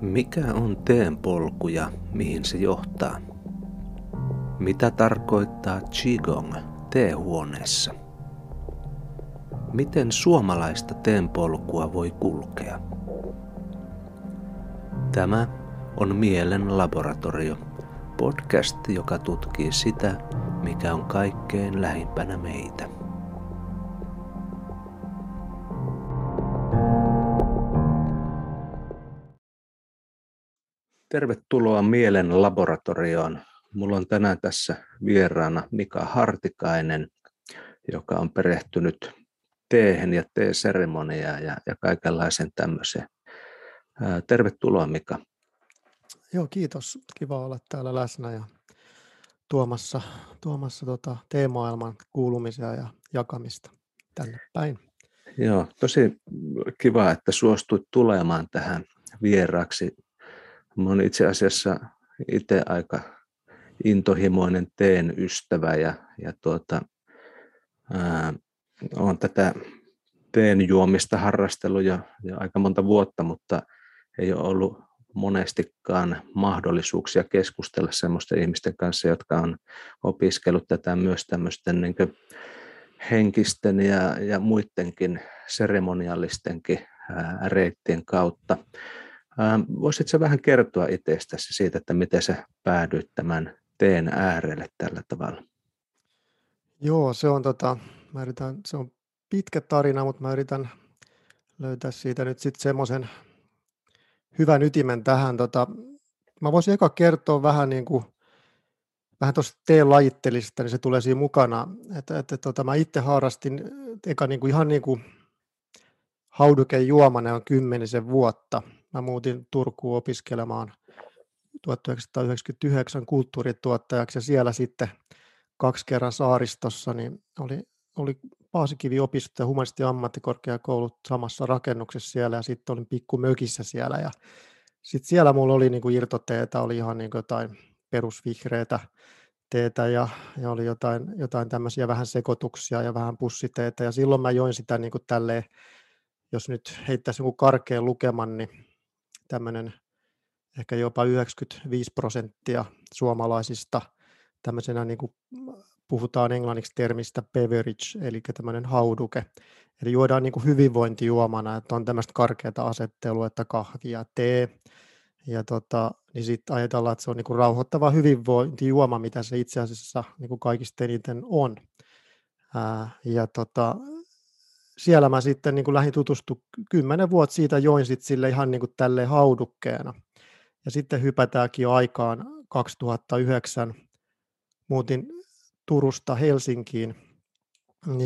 Mikä on teen polku ja mihin se johtaa? Mitä tarkoittaa Qigong teehuoneessa? Miten suomalaista teenpolkua voi kulkea? Tämä on Mielen laboratorio, podcast, joka tutkii sitä, mikä on kaikkein lähimpänä meitä. Tervetuloa Mielen laboratorioon. Mulla on tänään tässä vieraana Mika Hartikainen, joka on perehtynyt teehen ja teeseremoniaan ja, ja kaikenlaisen tämmöiseen. Tervetuloa Mika. Joo, kiitos. Kiva olla täällä läsnä ja tuomassa, tuomassa tota teemaailman kuulumisia ja jakamista tänne päin. Joo, tosi kiva, että suostuit tulemaan tähän vieraaksi Mä olen itse asiassa itse aika intohimoinen teen ystävä ja, ja tuota, ää, olen tätä teen juomista harrastellut jo, jo aika monta vuotta, mutta ei ole ollut monestikaan mahdollisuuksia keskustella sellaisten ihmisten kanssa, jotka on opiskellut tätä myös tämmöisten niin henkisten ja, ja muidenkin seremoniallistenkin ää, reittien kautta. Ähm, voisitko vähän kertoa itsestäsi siitä, että miten sä päädyit tämän teen äärelle tällä tavalla? Joo, se on, tota, mä yritän, se on pitkä tarina, mutta mä yritän löytää siitä nyt sitten semmoisen hyvän ytimen tähän. Tota, mä voisin eka kertoa vähän niin kuin, vähän tuosta teen lajittelista, niin se tulee siinä mukana. Että, että tota, mä itse harrastin eka niin kuin ihan niin kuin hauduken juomana on kymmenisen vuotta – Mä muutin Turkuun opiskelemaan 1999 kulttuurituottajaksi ja siellä sitten kaksi kerran saaristossa, niin oli, oli Paasikivi opisto ja humanisti ammattikorkeakoulut samassa rakennuksessa siellä ja sitten olin pikku mökissä siellä ja sitten siellä mulla oli niin kuin irtoteetä, oli ihan niin jotain perusvihreitä teetä ja, ja oli jotain, jotain tämmöisiä vähän sekoituksia ja vähän pussiteetä ja silloin mä join sitä niin kuin tälleen, jos nyt heittäisi joku karkeen lukeman, niin tämmöinen ehkä jopa 95 prosenttia suomalaisista tämmöisenä niin kuin puhutaan englanniksi termistä beverage, eli tämmöinen hauduke. Eli juodaan niin kuin hyvinvointijuomana, että on tämmöistä karkeata asettelua, että kahvi ja tee. Ja tota, niin sitten ajatellaan, että se on niin kuin rauhoittava hyvinvointijuoma, mitä se itse asiassa niin kuin kaikista eniten on. Ää, ja tota, siellä mä sitten niin kuin lähdin tutustu kymmenen vuotta siitä join sit sille ihan niin kuin tälleen haudukkeena. Ja sitten hypätäänkin jo aikaan 2009. Muutin Turusta Helsinkiin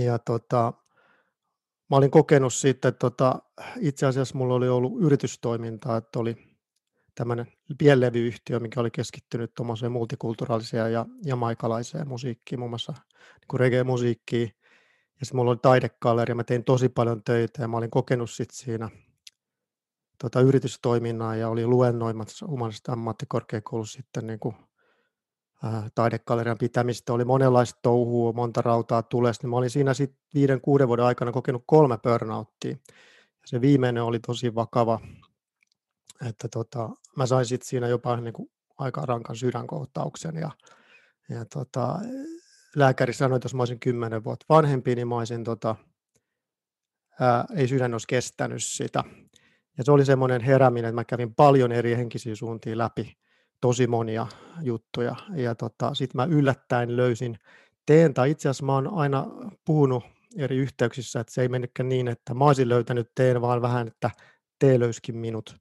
ja tota, mä olin kokenut sitten, tota, itse asiassa mulla oli ollut yritystoimintaa, että oli tämmöinen pienlevyyhtiö, mikä oli keskittynyt tuommoiseen multikulttuuraaliseen ja jamaikalaiseen musiikkiin, muun muassa niin reggae-musiikkiin ja mulla oli taidekalleri, mä tein tosi paljon töitä ja mä olin kokenut sit siinä tota, yritystoiminnaa ja oli luennoimassa humanisesta ammattikorkeakoulussa sitten niin kuin, äh, taidekallerian pitämistä. Oli monenlaista touhua, monta rautaa tulesta. Niin mä olin siinä sitten viiden, kuuden vuoden aikana kokenut kolme burnouttia. Ja se viimeinen oli tosi vakava, että tota, mä sain sitten siinä jopa niin kuin aika rankan sydänkohtauksen ja, ja tota, lääkäri sanoi, että jos mä olisin kymmenen vuotta vanhempi, niin mä olisin, tota, ää, ei sydän olisi kestänyt sitä. Ja se oli semmoinen herääminen, että mä kävin paljon eri henkisiä suuntia läpi, tosi monia juttuja. Ja tota, sitten mä yllättäen löysin teen, tai itse asiassa mä oon aina puhunut eri yhteyksissä, että se ei mennytkään niin, että mä olisin löytänyt teen, vaan vähän, että tee löyskin minut.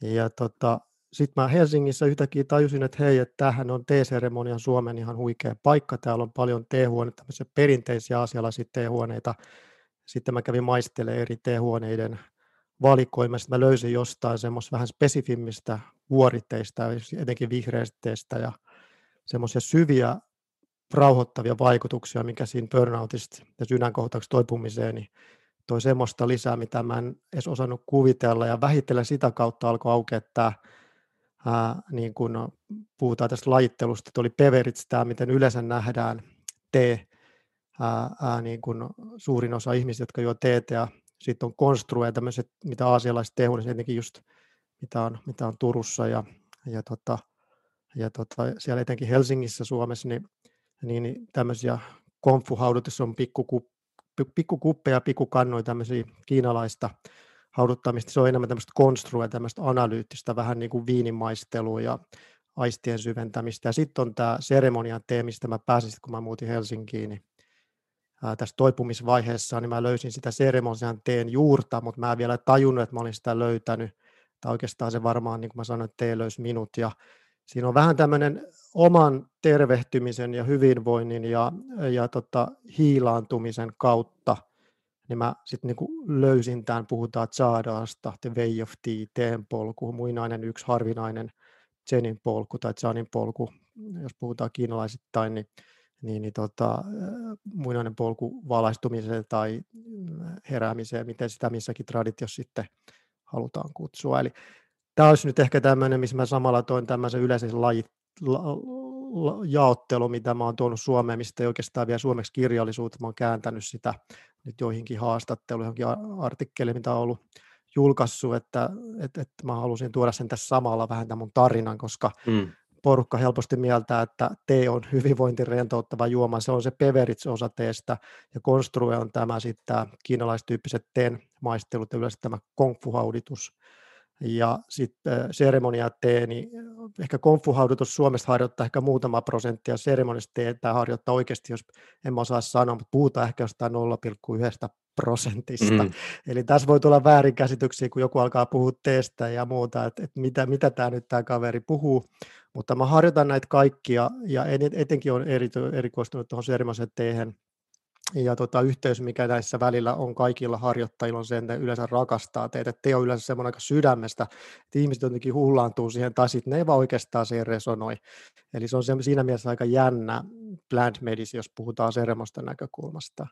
Ja tota, sitten mä Helsingissä yhtäkkiä tajusin, että hei, että tämähän on T-seremonian Suomen ihan huikea paikka. Täällä on paljon T-huoneita, tämmöisiä perinteisiä asialaisia T-huoneita. Sitten mä kävin maistelemaan eri T-huoneiden valikoimasta. Mä löysin jostain semmoista vähän spesifimmistä vuoritteista, etenkin vihreistä ja semmoisia syviä rauhoittavia vaikutuksia, mikä siinä burnoutista ja sydänkohtauksesta toipumiseen, niin toi semmoista lisää, mitä mä en edes osannut kuvitella, ja vähitellen sitä kautta alkoi aukeaa tämä ää, niin kun puhutaan tästä lajittelusta, että oli peverits tämä, miten yleensä nähdään tee, ää, ää, niin kun suurin osa ihmisistä, jotka juo teetä, ja sitten on konstrueja, tämmöiset, mitä aasialaiset tehdään, niin etenkin just mitä on, mitä on Turussa ja, ja, tota, ja tota, siellä etenkin Helsingissä Suomessa, niin, niin, niin tämmöisiä konfuhaudutus on pikkuku, pikkukuppeja, pikkukannoja, tämmöisiä kiinalaista hauduttamista. Se on enemmän tämmöistä konstrua, tämmöistä analyyttistä, vähän niin kuin viinimaistelua ja aistien syventämistä. Ja sitten on tämä seremonian tee, mistä mä pääsin, kun mä muutin Helsinkiin, niin ää, tässä toipumisvaiheessa, niin mä löysin sitä seremonian teen juurta, mutta mä en vielä tajunnut, että mä olin sitä löytänyt. Tai oikeastaan se varmaan, niin kuin mä sanoin, että tee löysi minut. Ja siinä on vähän tämmöinen oman tervehtymisen ja hyvinvoinnin ja, ja tota, hiilaantumisen kautta, niin mä sitten niin löysin tämän, puhutaan Chadaasta, The Way of teen polku, muinainen yksi harvinainen Zenin polku tai Chanin polku, jos puhutaan kiinalaisittain, niin, niin, niin tota, muinainen polku valaistumiseen tai heräämiseen, miten sitä missäkin traditiossa sitten halutaan kutsua. Eli tämä olisi nyt ehkä tämmöinen, missä mä samalla toin tämmöisen yleisen lajit, la, la, jaottelu, mitä mä oon tuonut Suomeen, mistä ei oikeastaan vielä suomeksi kirjallisuutta, mä oon kääntänyt sitä nyt joihinkin haastatteluihin, johonkin artikkeleihin, mitä on ollut julkaissut, että, että, että mä halusin tuoda sen tässä samalla vähän tämän mun tarinan, koska mm. porukka helposti mieltää, että tee on hyvinvointirentouttava juoma, se on se beverage-osa teestä, ja konstrue on tämä sitten kiinalaistyyppiset teen maistelut ja yleensä tämä kungfu-hauditus, ja sitten seremonia tee, niin ehkä konfuhaudutus Suomesta harjoittaa ehkä muutama prosenttia, seremonista tämä harjoittaa oikeasti, jos en mä osaa sanoa, mutta puhutaan ehkä jostain 0,1 prosentista. Mm. Eli tässä voi tulla väärinkäsityksiä, kun joku alkaa puhua teestä ja muuta, että, että mitä, mitä tämä nyt tämä kaveri puhuu. Mutta mä harjoitan näitä kaikkia ja etenkin on eri, erikoistunut tuohon seremoniseen teehen ja tota, yhteys, mikä näissä välillä on kaikilla harjoittajilla, on se, että yleensä rakastaa teitä. Te on yleensä semmoinen aika sydämestä, että ihmiset jotenkin hullaantuu siihen, tai sitten ne ei vaan oikeastaan siihen resonoi. Eli se on siinä mielessä aika jännä plant medicine, jos puhutaan seremosta näkökulmasta.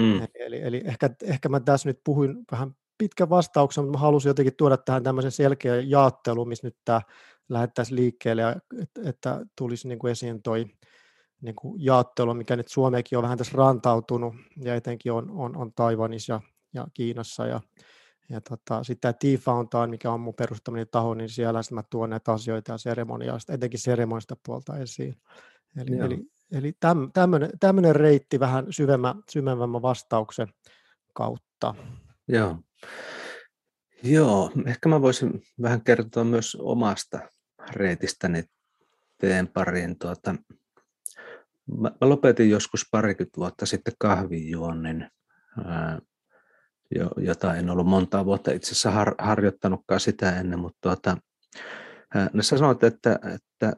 Hmm. Eli, eli ehkä, ehkä mä tässä nyt puhuin vähän pitkä vastauksen, mutta mä halusin jotenkin tuoda tähän tämmöisen selkeä jaottelu, missä nyt tämä lähettäisiin liikkeelle, ja että, että tulisi niin kuin esiin toi niin kuin jaottelu, mikä nyt Suomeekin on vähän tässä rantautunut, ja etenkin on, on, on Taiwanissa ja, ja Kiinassa, ja, ja tota, sitten tämä T-Fountain, mikä on mun perustaminen taho, niin siellä mä tuon näitä asioita ja seremoniasta, etenkin seremonista puolta esiin. Eli, eli, eli täm, tämmöinen reitti vähän syvemmä, syvemmän vastauksen kautta. Joo. Joo, ehkä mä voisin vähän kertoa myös omasta reitistäni teen pariin. Tuota, Mä, mä lopetin joskus parikymmentä vuotta sitten kahvijuonnin, jo, jota en ollut montaa vuotta itse asiassa har, harjoittanutkaan sitä ennen, mutta tuota, ää, sä sanoit, että, että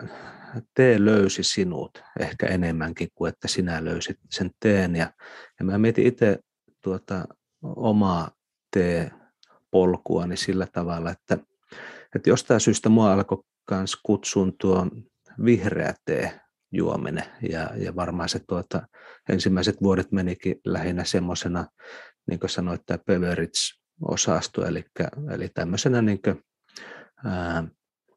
tee löysi sinut ehkä enemmänkin kuin että sinä löysit sen teen. Ja, ja mä mietin itse tuota, omaa tee-polkuani sillä tavalla, että, että jostain syystä mua alkoi myös kutsun tuo vihreä tee juominen. Ja, ja varmaan se tuota, ensimmäiset vuodet menikin lähinnä semmoisena, niin kuin sanoit, tämä beverage-osasto, eli, eli tämmöisenä niin kuin, ää,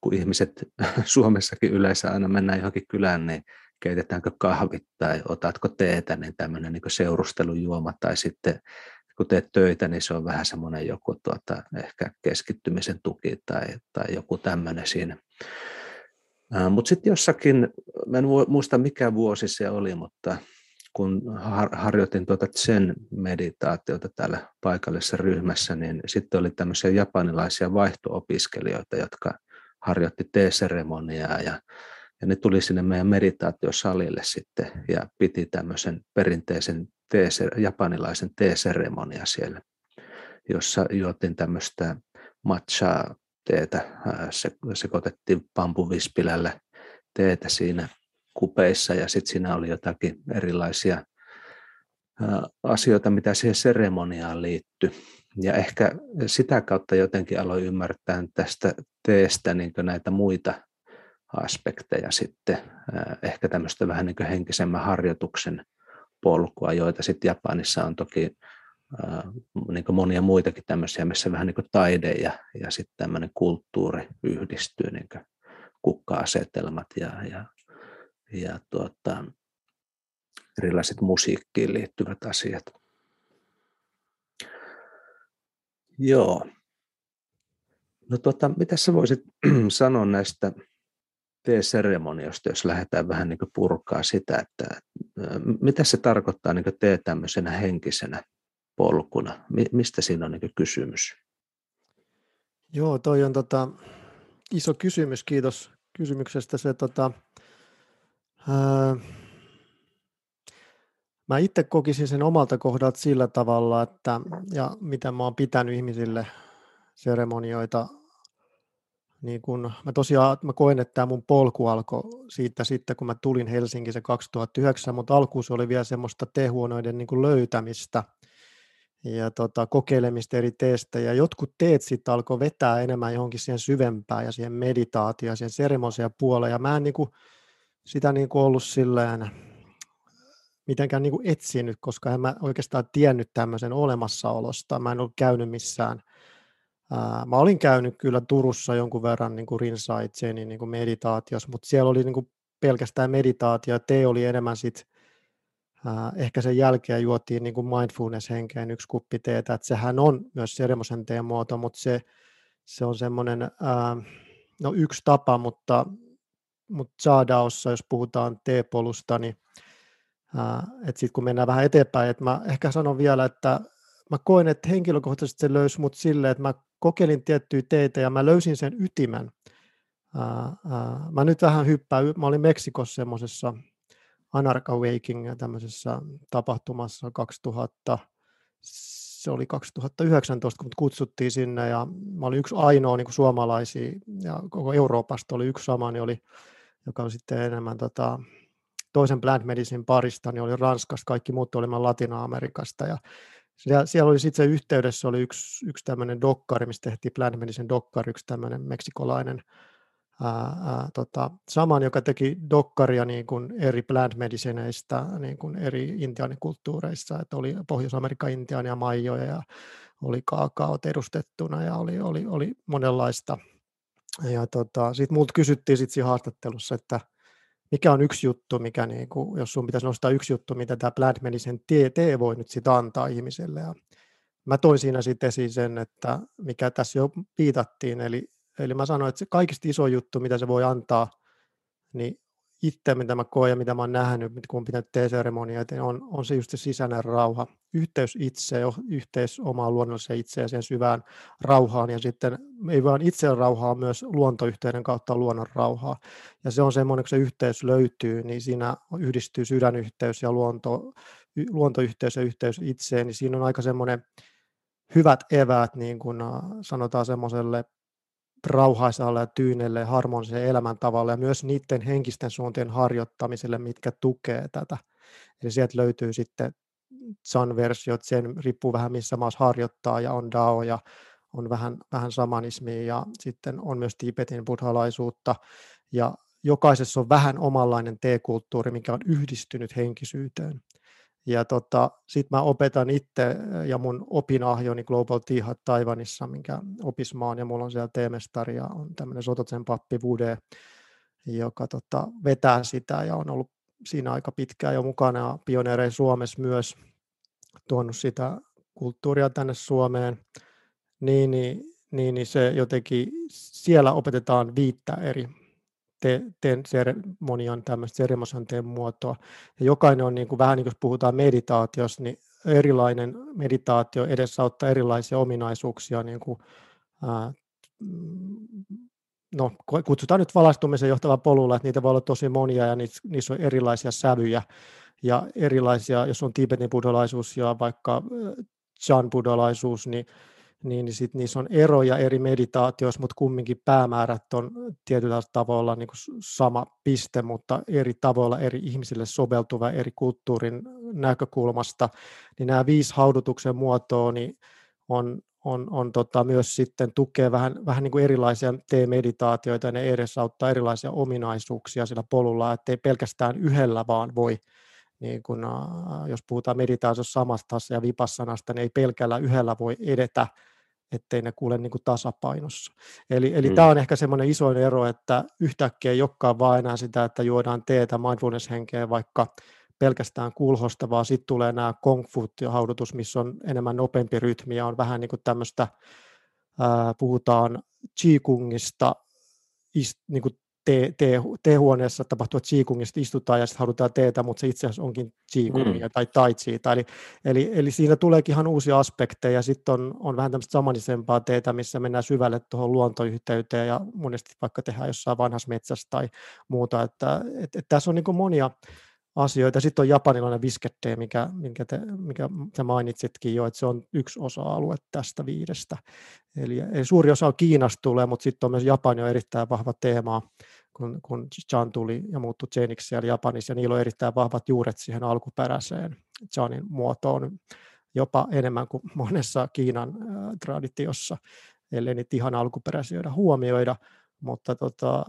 kun ihmiset Suomessakin yleensä aina mennään johonkin kylään, niin keitetäänkö kahvit tai otatko teetä, niin tämmöinen niin seurustelujuoma tai sitten kun teet töitä, niin se on vähän semmoinen joku tuota, ehkä keskittymisen tuki tai, tai joku tämmöinen siinä. Mutta sitten jossakin, mä en muista mikä vuosi se oli, mutta kun harjoitin tuota sen meditaatiota täällä paikallisessa ryhmässä, niin sitten oli tämmöisiä japanilaisia vaihto-opiskelijoita, jotka harjoitti teeseremoniaa ja, ja ne tuli sinne meidän meditaatiosalille sitten ja piti tämmöisen perinteisen teeser, japanilaisen teeseremonia siellä, jossa juotin tämmöistä matchaa teetä, se, sekoitettiin pampuvispilällä teetä siinä kupeissa ja sitten siinä oli jotakin erilaisia asioita, mitä siihen seremoniaan liittyi. Ja ehkä sitä kautta jotenkin aloin ymmärtää tästä teestä niin näitä muita aspekteja sitten, ehkä tämmöistä vähän niin henkisemmän harjoituksen polkua, joita sitten Japanissa on toki niin kuin monia muitakin tämmöisiä, missä vähän niin kuin taide ja, ja sitten tämmöinen kulttuuri yhdistyy, niin kuin kukka-asetelmat ja, ja, ja tuota, erilaiset musiikkiin liittyvät asiat. Joo. No tota, mitä sä voisit sanoa näistä tee-seremoniosta, jos lähdetään vähän niin purkaa sitä, että mitä se tarkoittaa niin tee tämmöisenä henkisenä polkuna? Mistä siinä on niin kysymys? Joo, toi on tota, iso kysymys. Kiitos kysymyksestä. Se, tota, ää, mä itse kokisin sen omalta kohdalta sillä tavalla, että ja mitä mä oon pitänyt ihmisille seremonioita niin kun, mä tosiaan mä koen, että tämä mun polku alkoi siitä sitten, kun mä tulin Helsinkiin se 2009, mutta alkuun se oli vielä semmoista tehuonoiden niin löytämistä ja tota, kokeilemista eri teistä, ja jotkut teet sitten alkoi vetää enemmän johonkin siihen syvempään ja siihen meditaatioon, siihen seremosia puoleen, ja mä en niin kuin, sitä niin kuin ollut silleen mitenkään niin kuin etsinyt, koska en mä oikeastaan tiennyt tämmöisen olemassaolosta, mä en ollut käynyt missään mä olin käynyt kyllä Turussa jonkun verran niin kuin rinsaitseen niin kuin meditaatiossa, mutta siellä oli niin kuin pelkästään meditaatio, ja te oli enemmän sit, äh, ehkä sen jälkeen juotiin niin kuin mindfulness-henkeen yksi kuppi teetä, että sehän on myös Seremosen teen muoto, mutta se, se on semmoinen, äh, no yksi tapa, mutta, mutta Chadaossa, jos puhutaan teepolusta, niin äh, että sitten kun mennään vähän eteenpäin, että mä ehkä sanon vielä, että mä koen, että henkilökohtaisesti se löysi mut silleen, että mä kokeilin tiettyjä teitä ja mä löysin sen ytimen. mä nyt vähän hyppään, mä olin Meksikossa semmoisessa Anarch Awakening tämmöisessä tapahtumassa 2000, se oli 2019, kun kutsuttiin sinne ja mä olin yksi ainoa niin suomalaisia ja koko Euroopasta oli yksi sama, niin oli, joka on sitten enemmän tota, toisen plant medicine parista, niin oli Ranskasta, kaikki muut olimme Latina-Amerikasta ja siellä, siellä oli sitten yhteydessä oli yksi, yksi tämmöinen dokkari, missä tehtiin Plant Medicine dokkari, yksi tämmöinen meksikolainen ää, tota, saman, joka teki dokkaria niin kuin eri plant medicineista niin kuin eri intiaanikulttuureissa, että oli Pohjois-Amerikan intiaania maijoja ja oli kaakaot edustettuna ja oli, oli, oli monenlaista. Ja tota, sitten multa kysyttiin sitten siinä haastattelussa, että mikä on yksi juttu, mikä niin kuin, jos sun pitäisi nostaa yksi juttu, mitä tämä Plant Medicine tee voi nyt sitten antaa ihmiselle. Ja mä toin siinä sitten esiin sen, että mikä tässä jo viitattiin, eli, eli mä sanoin, että se kaikista iso juttu, mitä se voi antaa, niin itse, mitä mä koen ja mitä mä oon nähnyt, kun on pitänyt teeseremonioita, niin on, on se just se sisäinen rauha, yhteys itse, yhteys omaan luonnolliseen itseään, siihen syvään rauhaan, ja sitten ei vain itse rauhaa, myös luontoyhteyden kautta luonnon rauhaa. Ja se on semmoinen, kun se yhteys löytyy, niin siinä yhdistyy sydänyhteys ja luonto, luontoyhteys ja yhteys itseen, niin siinä on aika semmoinen hyvät eväät, niin kuin sanotaan semmoiselle rauhaisalle ja tyynelle harmoniselle elämäntavalle ja myös niiden henkisten suuntien harjoittamiselle, mitkä tukee tätä. Eli sieltä löytyy sitten Chan-versiot, sen riippuu vähän missä maassa harjoittaa ja on Dao ja on vähän, vähän samanismia ja sitten on myös Tibetin buddhalaisuutta ja jokaisessa on vähän omanlainen teekulttuuri, mikä on yhdistynyt henkisyyteen. Ja tota, sitten mä opetan itse ja mun opinahjoni Global Tea Taiwanissa, minkä opismaan, ja mulla on siellä teemestari ja on tämmöinen Sototsen pappi Vude, joka tota, vetää sitä ja on ollut siinä aika pitkään jo mukana pioneerein Suomessa myös tuonut sitä kulttuuria tänne Suomeen, niin, niin, niin, niin se jotenkin, siellä opetetaan viittä eri te, teen seremonian tämmöistä seremonian muotoa. Ja jokainen on niin kuin, vähän niin kuin puhutaan meditaatiosta, niin erilainen meditaatio edesauttaa erilaisia ominaisuuksia, niin kuin, ää, no, kutsutaan nyt valaistumisen johtava polulla, että niitä voi olla tosi monia ja niissä, niissä on erilaisia sävyjä ja erilaisia, jos on Tibetin buddhalaisuus ja vaikka Chan buddhalaisuus, niin niin, niin sit niissä on eroja eri meditaatioissa, mutta kumminkin päämäärät on tietyllä tavalla niin kuin sama piste, mutta eri tavoilla eri ihmisille soveltuva eri kulttuurin näkökulmasta. Niin nämä viisi haudutuksen muotoa niin on, on, on tota, myös sitten tukee vähän, vähän niin kuin erilaisia tee-meditaatioita ja ne edesauttaa erilaisia ominaisuuksia sillä polulla, ettei pelkästään yhdellä vaan voi niin kun, jos puhutaan meditaatiossa samasta ja vipassanasta, niin ei pelkällä yhdellä voi edetä, ettei ne kuule niin kuin tasapainossa. Eli, eli mm. tämä on ehkä semmoinen isoin ero, että yhtäkkiä ei olekaan vaan enää sitä, että juodaan teetä mindfulness-henkeä vaikka pelkästään kulhosta, vaan sitten tulee nämä kung fu haudutus, missä on enemmän nopeampi rytmi ja on vähän niin kuin tämmöistä ää, puhutaan Qigongista, ist, niin kuin T-huoneessa tapahtuvat Qigongista istutaan ja sitten halutaan teetä, mutta se itse asiassa onkin Qigongia mm. tai Tai Chiita. Eli, eli, eli siinä tuleekin ihan uusia aspekteja. Sitten on, on vähän tämmöistä samanisempaa teetä, missä mennään syvälle tuohon luontoyhteyteen ja monesti vaikka tehdään jossain vanhassa metsässä tai muuta. Että, et, et tässä on niin monia asioita. Sitten on japanilainen viskette, mikä, mikä, te, mikä sä mainitsitkin jo, että se on yksi osa-alue tästä viidestä. Eli, eli suuri osa on Kiinasta tulee, mutta sitten on myös Japani on erittäin vahva teema, kun, kun Chan tuli ja muuttui Cheniksi siellä Japanissa, ja niillä on erittäin vahvat juuret siihen alkuperäiseen Chanin muotoon, jopa enemmän kuin monessa Kiinan äh, traditiossa, ellei niitä ihan alkuperäisiä huomioida, mutta tota,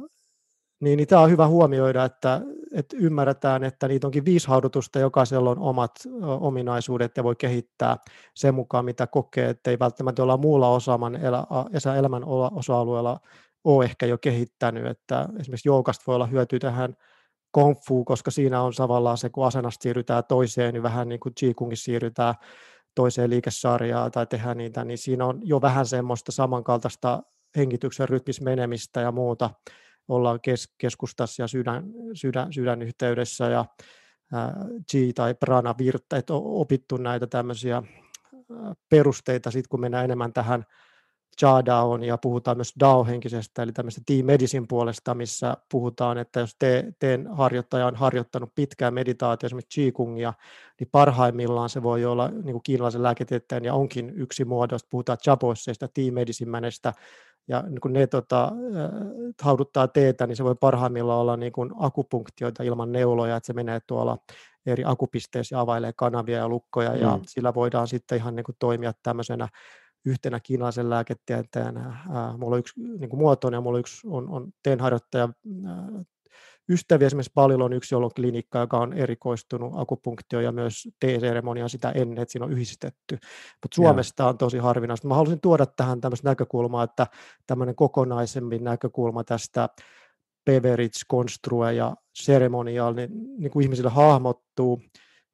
niin, niin tämä on hyvä huomioida, että, että ymmärretään, että niitä onkin viisi haudutusta, jokaisella on omat ominaisuudet ja voi kehittää sen mukaan, mitä kokee, että ei välttämättä olla muulla osaaman elä, elämän osa-alueella ole ehkä jo kehittänyt, että esimerkiksi joukasta voi olla hyötyä tähän konfu, koska siinä on tavallaan se, kun asenasta siirrytään toiseen, niin vähän niin kuin Qigongissa siirrytään toiseen liikesarjaan tai tehdään niitä, niin siinä on jo vähän semmoista samankaltaista hengityksen rytmismenemistä ja muuta, ollaan kes, keskustassa ja sydän, sydän, sydänyhteydessä ja chi tai prana virta, että on opittu näitä tämmöisiä perusteita sitten, kun mennään enemmän tähän Chadaon ja puhutaan myös Dao-henkisestä, eli tämmöistä team medicine puolesta, missä puhutaan, että jos te, teen harjoittaja on harjoittanut pitkään meditaatio, esimerkiksi Qigongia, niin parhaimmillaan se voi olla niin kuin kiinalaisen lääketieteen ja onkin yksi muodo, puhutaan Chaboisseista, team medicine ja niin kun ne tota, hauduttaa teetä, niin se voi parhaimmillaan olla niin kuin akupunktioita ilman neuloja, että se menee tuolla eri akupisteissä ja availee kanavia ja lukkoja, mm. ja sillä voidaan sitten ihan niin kuin toimia tämmöisenä yhtenä kiinalaisen lääketieteen mulla on yksi niin kuin muotoinen ja mulla on yksi on, on teenharjoittaja ystäviä, esimerkiksi paljon on yksi, jolla on klinikka, joka on erikoistunut akupunktioon ja myös T-seremoniaan sitä ennen, että siinä on yhdistetty. Mutta Suomesta on tosi harvinaista. Mä haluaisin tuoda tähän tämmöistä näkökulmaa, että tämmöinen kokonaisemmin näkökulma tästä Beveridge, Construe ja seremonial, niin, niin kuin ihmisille hahmottuu,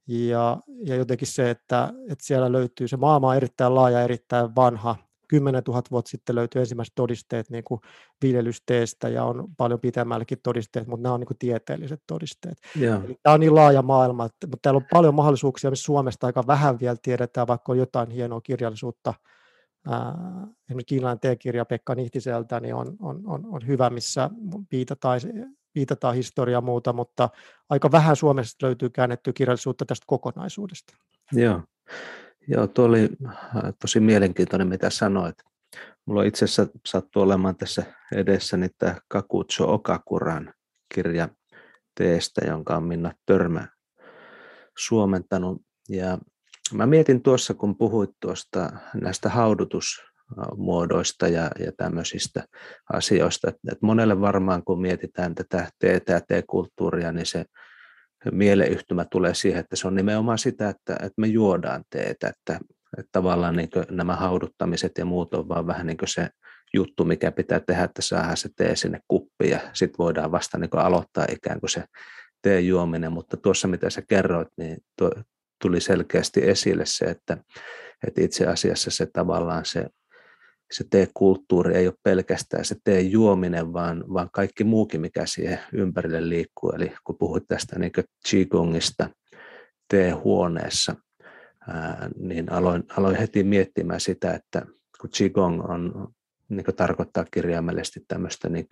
ja, ja jotenkin se, että, että siellä löytyy, se maailma on erittäin laaja, erittäin vanha, 10 000 vuotta sitten löytyi ensimmäiset todisteet niin kuin viljelysteestä ja on paljon pitemmälläkin todisteet, mutta nämä on niin kuin tieteelliset todisteet. Yeah. Eli tämä on niin laaja maailma, että, mutta täällä on paljon mahdollisuuksia, missä Suomesta aika vähän vielä tiedetään, vaikka on jotain hienoa kirjallisuutta. Ää, esimerkiksi kiinalainen T-kirja Pekka Nihtiseltä niin on, on, on, on hyvä, missä viitataan, viitataan historiaa muuta, mutta aika vähän Suomesta löytyy käännettyä kirjallisuutta tästä kokonaisuudesta. Joo. Joo, tuo oli äh, tosi mielenkiintoinen, mitä sanoit. Mulla itse asiassa sattuu olemaan tässä edessäni tämä Kakucho Okakuran kirja teestä, jonka on Minna Törmä suomentanut. Ja mä mietin tuossa, kun puhuit tuosta näistä haudutusmuodoista ja, ja tämmöisistä asioista, että, monelle varmaan kun mietitään tätä teetä ja teekulttuuria, niin se mieleyhtymä tulee siihen, että se on nimenomaan sitä, että, että me juodaan teetä, että, että tavallaan niin nämä hauduttamiset ja muut on vaan vähän niin se juttu, mikä pitää tehdä, että saadaan se tee sinne kuppiin ja sitten voidaan vasta niin aloittaa ikään kuin se teen juominen, mutta tuossa mitä sä kerroit, niin tuo, tuli selkeästi esille se, että, että itse asiassa se tavallaan se se tee-kulttuuri ei ole pelkästään se tee-juominen, vaan, vaan kaikki muukin, mikä siihen ympärille liikkuu. Eli kun puhuit tästä niin Qigongista tee-huoneessa, ää, niin aloin, aloin heti miettimään sitä, että kun Qigong on, niin tarkoittaa kirjaimellisesti tämmöistä niin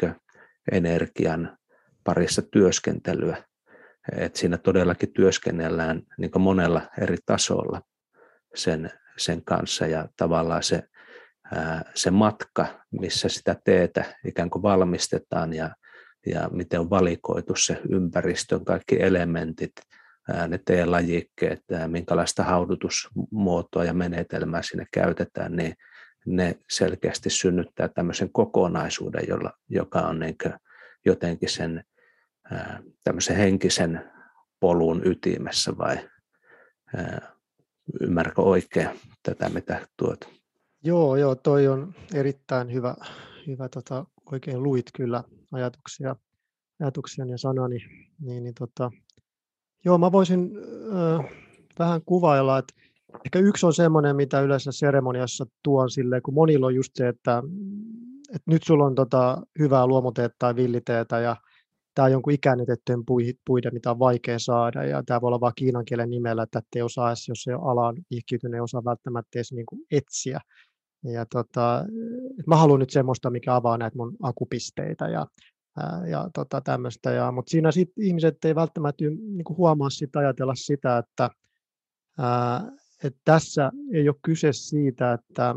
energian parissa työskentelyä, että siinä todellakin työskennellään niin monella eri tasolla sen, sen kanssa ja tavallaan se se matka, missä sitä teetä ikään kuin valmistetaan ja, ja miten on valikoitu se ympäristön kaikki elementit, ne teelajikkeet, minkälaista haudutusmuotoa ja menetelmää sinne käytetään, niin ne selkeästi synnyttää tämmöisen kokonaisuuden, jolla, joka on niin jotenkin sen tämmöisen henkisen polun ytimessä vai ymmärrätkö oikein tätä, mitä tuot? Joo, joo, toi on erittäin hyvä, hyvä tota, oikein luit kyllä ajatuksia, ajatuksia ja sanani. Niin, niin, tota, joo, mä voisin äh, vähän kuvailla, että Ehkä yksi on semmoinen, mitä yleensä seremoniassa tuon silleen, kun monilla on just se, että, että nyt sulla on tota hyvää luomuteetta tai villiteetä ja tämä on jonkun ikäännetettyjen puiden, mitä on vaikea saada, ja tämä voi olla vain kiinan kielen nimellä, että ei osaa jos ei ole alaan ihkiytynyt, ei osaa välttämättä edes niin kuin etsiä. Ja tota, mä haluan nyt semmoista, mikä avaa näitä mun akupisteitä ja, ja tota, tämmöistä. Ja, mutta siinä sit ihmiset ei välttämättä niin kuin huomaa sitä, ajatella sitä, että, ää, että tässä ei ole kyse siitä, että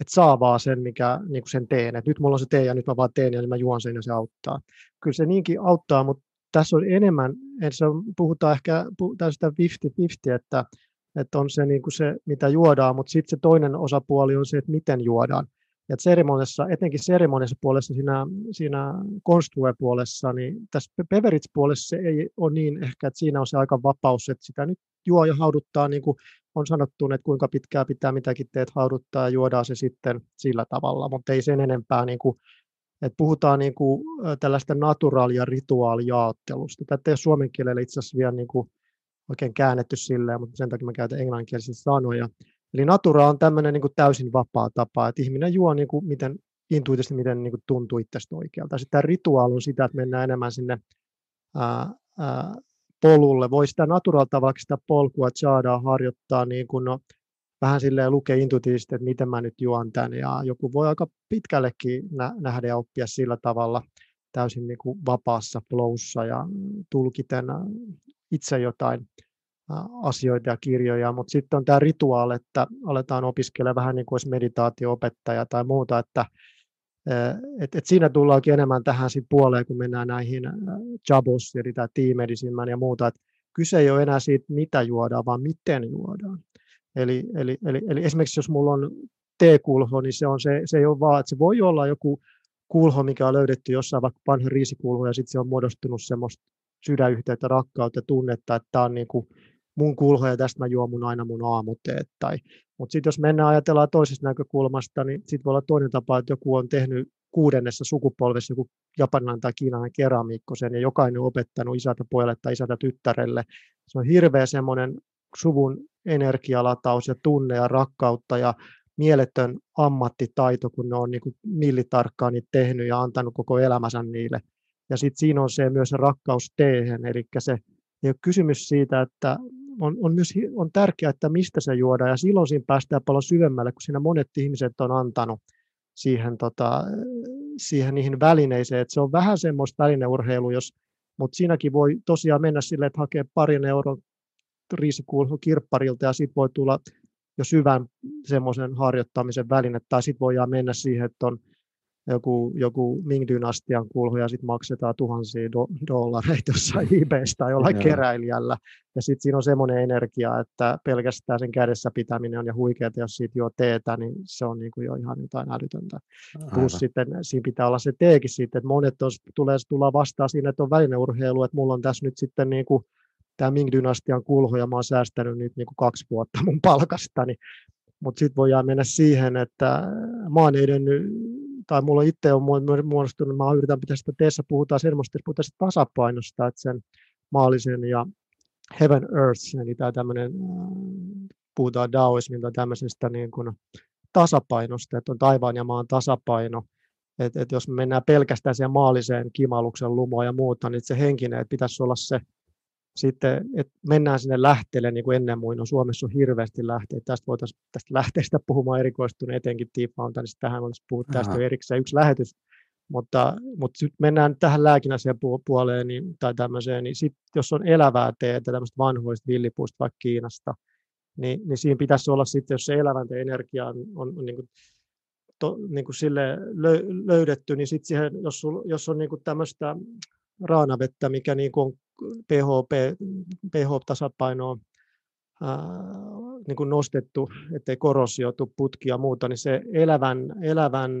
että saa vaan sen, mikä niin kuin sen teen. Et nyt mulla on se tee ja nyt mä vaan teen ja niin mä juon sen ja se auttaa. Kyllä se niinkin auttaa, mutta tässä on enemmän, se puhutaan ehkä tästä 50-50, että, että on se, niin kuin se, mitä juodaan, mutta sitten se toinen osapuoli on se, että miten juodaan. Ja seremoniassa, etenkin seremoniassa puolessa, siinä, siinä konstrue-puolessa, niin tässä beverage-puolessa se ei ole niin ehkä, että siinä on se aika vapaus, että sitä nyt juo ja hauduttaa, niin kuin on sanottu, että kuinka pitkää pitää mitäkin teet hauduttaa ja juodaan se sitten sillä tavalla, mutta ei sen enempää, niin kuin, että puhutaan niin kuin tällaista naturaali- ja rituaalijaottelusta. Tätä ei ole suomen kielellä itse asiassa vielä niin kuin oikein käännetty silleen, mutta sen takia mä käytän englanninkielisiä sanoja. Eli natura on tämmöinen niin täysin vapaa tapa, että ihminen juo niin kuin miten intuitiivisesti, miten niin kuin tuntuu itsestä oikealta. Sitten tämä rituaali on sitä, että mennään enemmän sinne ää, ää, polulle. Voi sitä naturaalta vaikka sitä polkua saadaan harjoittaa niin kuin no, vähän silleen lukea intuitiivisesti, että miten mä nyt juon tämän. Ja joku voi aika pitkällekin nähdä ja oppia sillä tavalla täysin niin kuin vapaassa flowssa ja tulkiten itse jotain asioita ja kirjoja, mutta sitten on tämä rituaali, että aletaan opiskella vähän niin kuin olisi meditaatioopettaja tai muuta, että et, et siinä tullaankin enemmän tähän sit puoleen, kun mennään näihin jabos, eli tämä tiimedisimän ja muuta, että kyse ei ole enää siitä, mitä juodaan, vaan miten juodaan. Eli, eli, eli, eli esimerkiksi jos mulla on teekulho, niin se, on se, se ei ole vaan, että se voi olla joku kulho, mikä on löydetty jossain vaikka vanha riisikulho, ja sitten se on muodostunut semmoista sydänyhteyttä, rakkautta, tunnetta, että tämä on niin kuin mun kulho ja tästä mä juon mun aina mun aamuteet. Tai, mutta sitten jos mennään ajatellaan toisesta näkökulmasta, niin sitten voi olla toinen tapa, että joku on tehnyt kuudennessa sukupolvessa joku japanilainen tai kiinalainen keramiikko sen, ja jokainen on opettanut isältä pojalle tai isältä tyttärelle. Se on hirveä semmoinen suvun energialataus ja tunne ja rakkautta ja mieletön ammattitaito, kun ne on niin kuin millitarkkaan niitä tehnyt ja antanut koko elämänsä niille. Ja sitten siinä on se myös se rakkaus teehen, eli se ei ole kysymys siitä, että on, on myös on tärkeää, että mistä se juodaan, ja silloin siinä päästään paljon syvemmälle, kun siinä monet ihmiset on antanut siihen, tota, siihen niihin välineisiin, että se on vähän semmoista välineurheilua, jos, mutta siinäkin voi tosiaan mennä silleen, että hakee parin euron riisikulhu kirpparilta, ja sitten voi tulla jo syvän semmoisen harjoittamisen väline, tai sitten voidaan mennä siihen, että on joku, joku Ming-dynastian kulhu ja sitten maksetaan tuhansia do, dollareita jossain eBaystä tai jollain keräilijällä. Ja sitten siinä on semmoinen energia, että pelkästään sen kädessä pitäminen on ja huikeaa, jos siitä jo teetä, niin se on niinku jo ihan jotain älytöntä. Aivan. Plus sitten siinä pitää olla se teekin sitten, että monet tos, tulee tulla vastaan siinä, että on välineurheilu, että mulla on tässä nyt sitten niinku tämä Ming-dynastian kulho ja mä oon säästänyt nyt niinku kaksi vuotta mun palkastani. Mutta sitten voidaan mennä siihen, että mä oon edennyt tai mulla itse on muodostunut, mä yritän pitää sitä teessä, puhutaan semmoista, että puhutaan tasapainosta, että sen maallisen ja heaven earth, eli tämä tämmöinen, puhutaan daoismin tai tämmöisestä niin kuin tasapainosta, että on taivaan ja maan tasapaino, että, että jos me mennään pelkästään siihen maalliseen kimaluksen lumoon ja muuta, niin se henkinen, että pitäisi olla se sitten, että mennään sinne lähteelle niin kuin ennen muinoin. Suomessa on hirveästi lähteitä. Tästä voitaisiin tästä lähteestä puhumaan erikoistunut, etenkin Deep Mountainista. Tähän olisi puhuttu tästä erikseen yksi lähetys. Mutta, mutta sitten mennään tähän lääkinnäiseen puoleen niin, tai tämmöiseen, niin sit, jos on elävää teetä, tämmöistä vanhoista villipuista vaikka Kiinasta, niin, niin siinä pitäisi olla sitten, jos se elävän energia on, on, on niin kuin, to, niin kuin sille löydetty, niin sitten siihen, jos, sul, jos on niin kuin tämmöistä raanavettä, mikä niin kuin on pH, pH-tasapainoa niin kuin nostettu, ettei korosioitu putki ja muuta, niin se elävän, elävän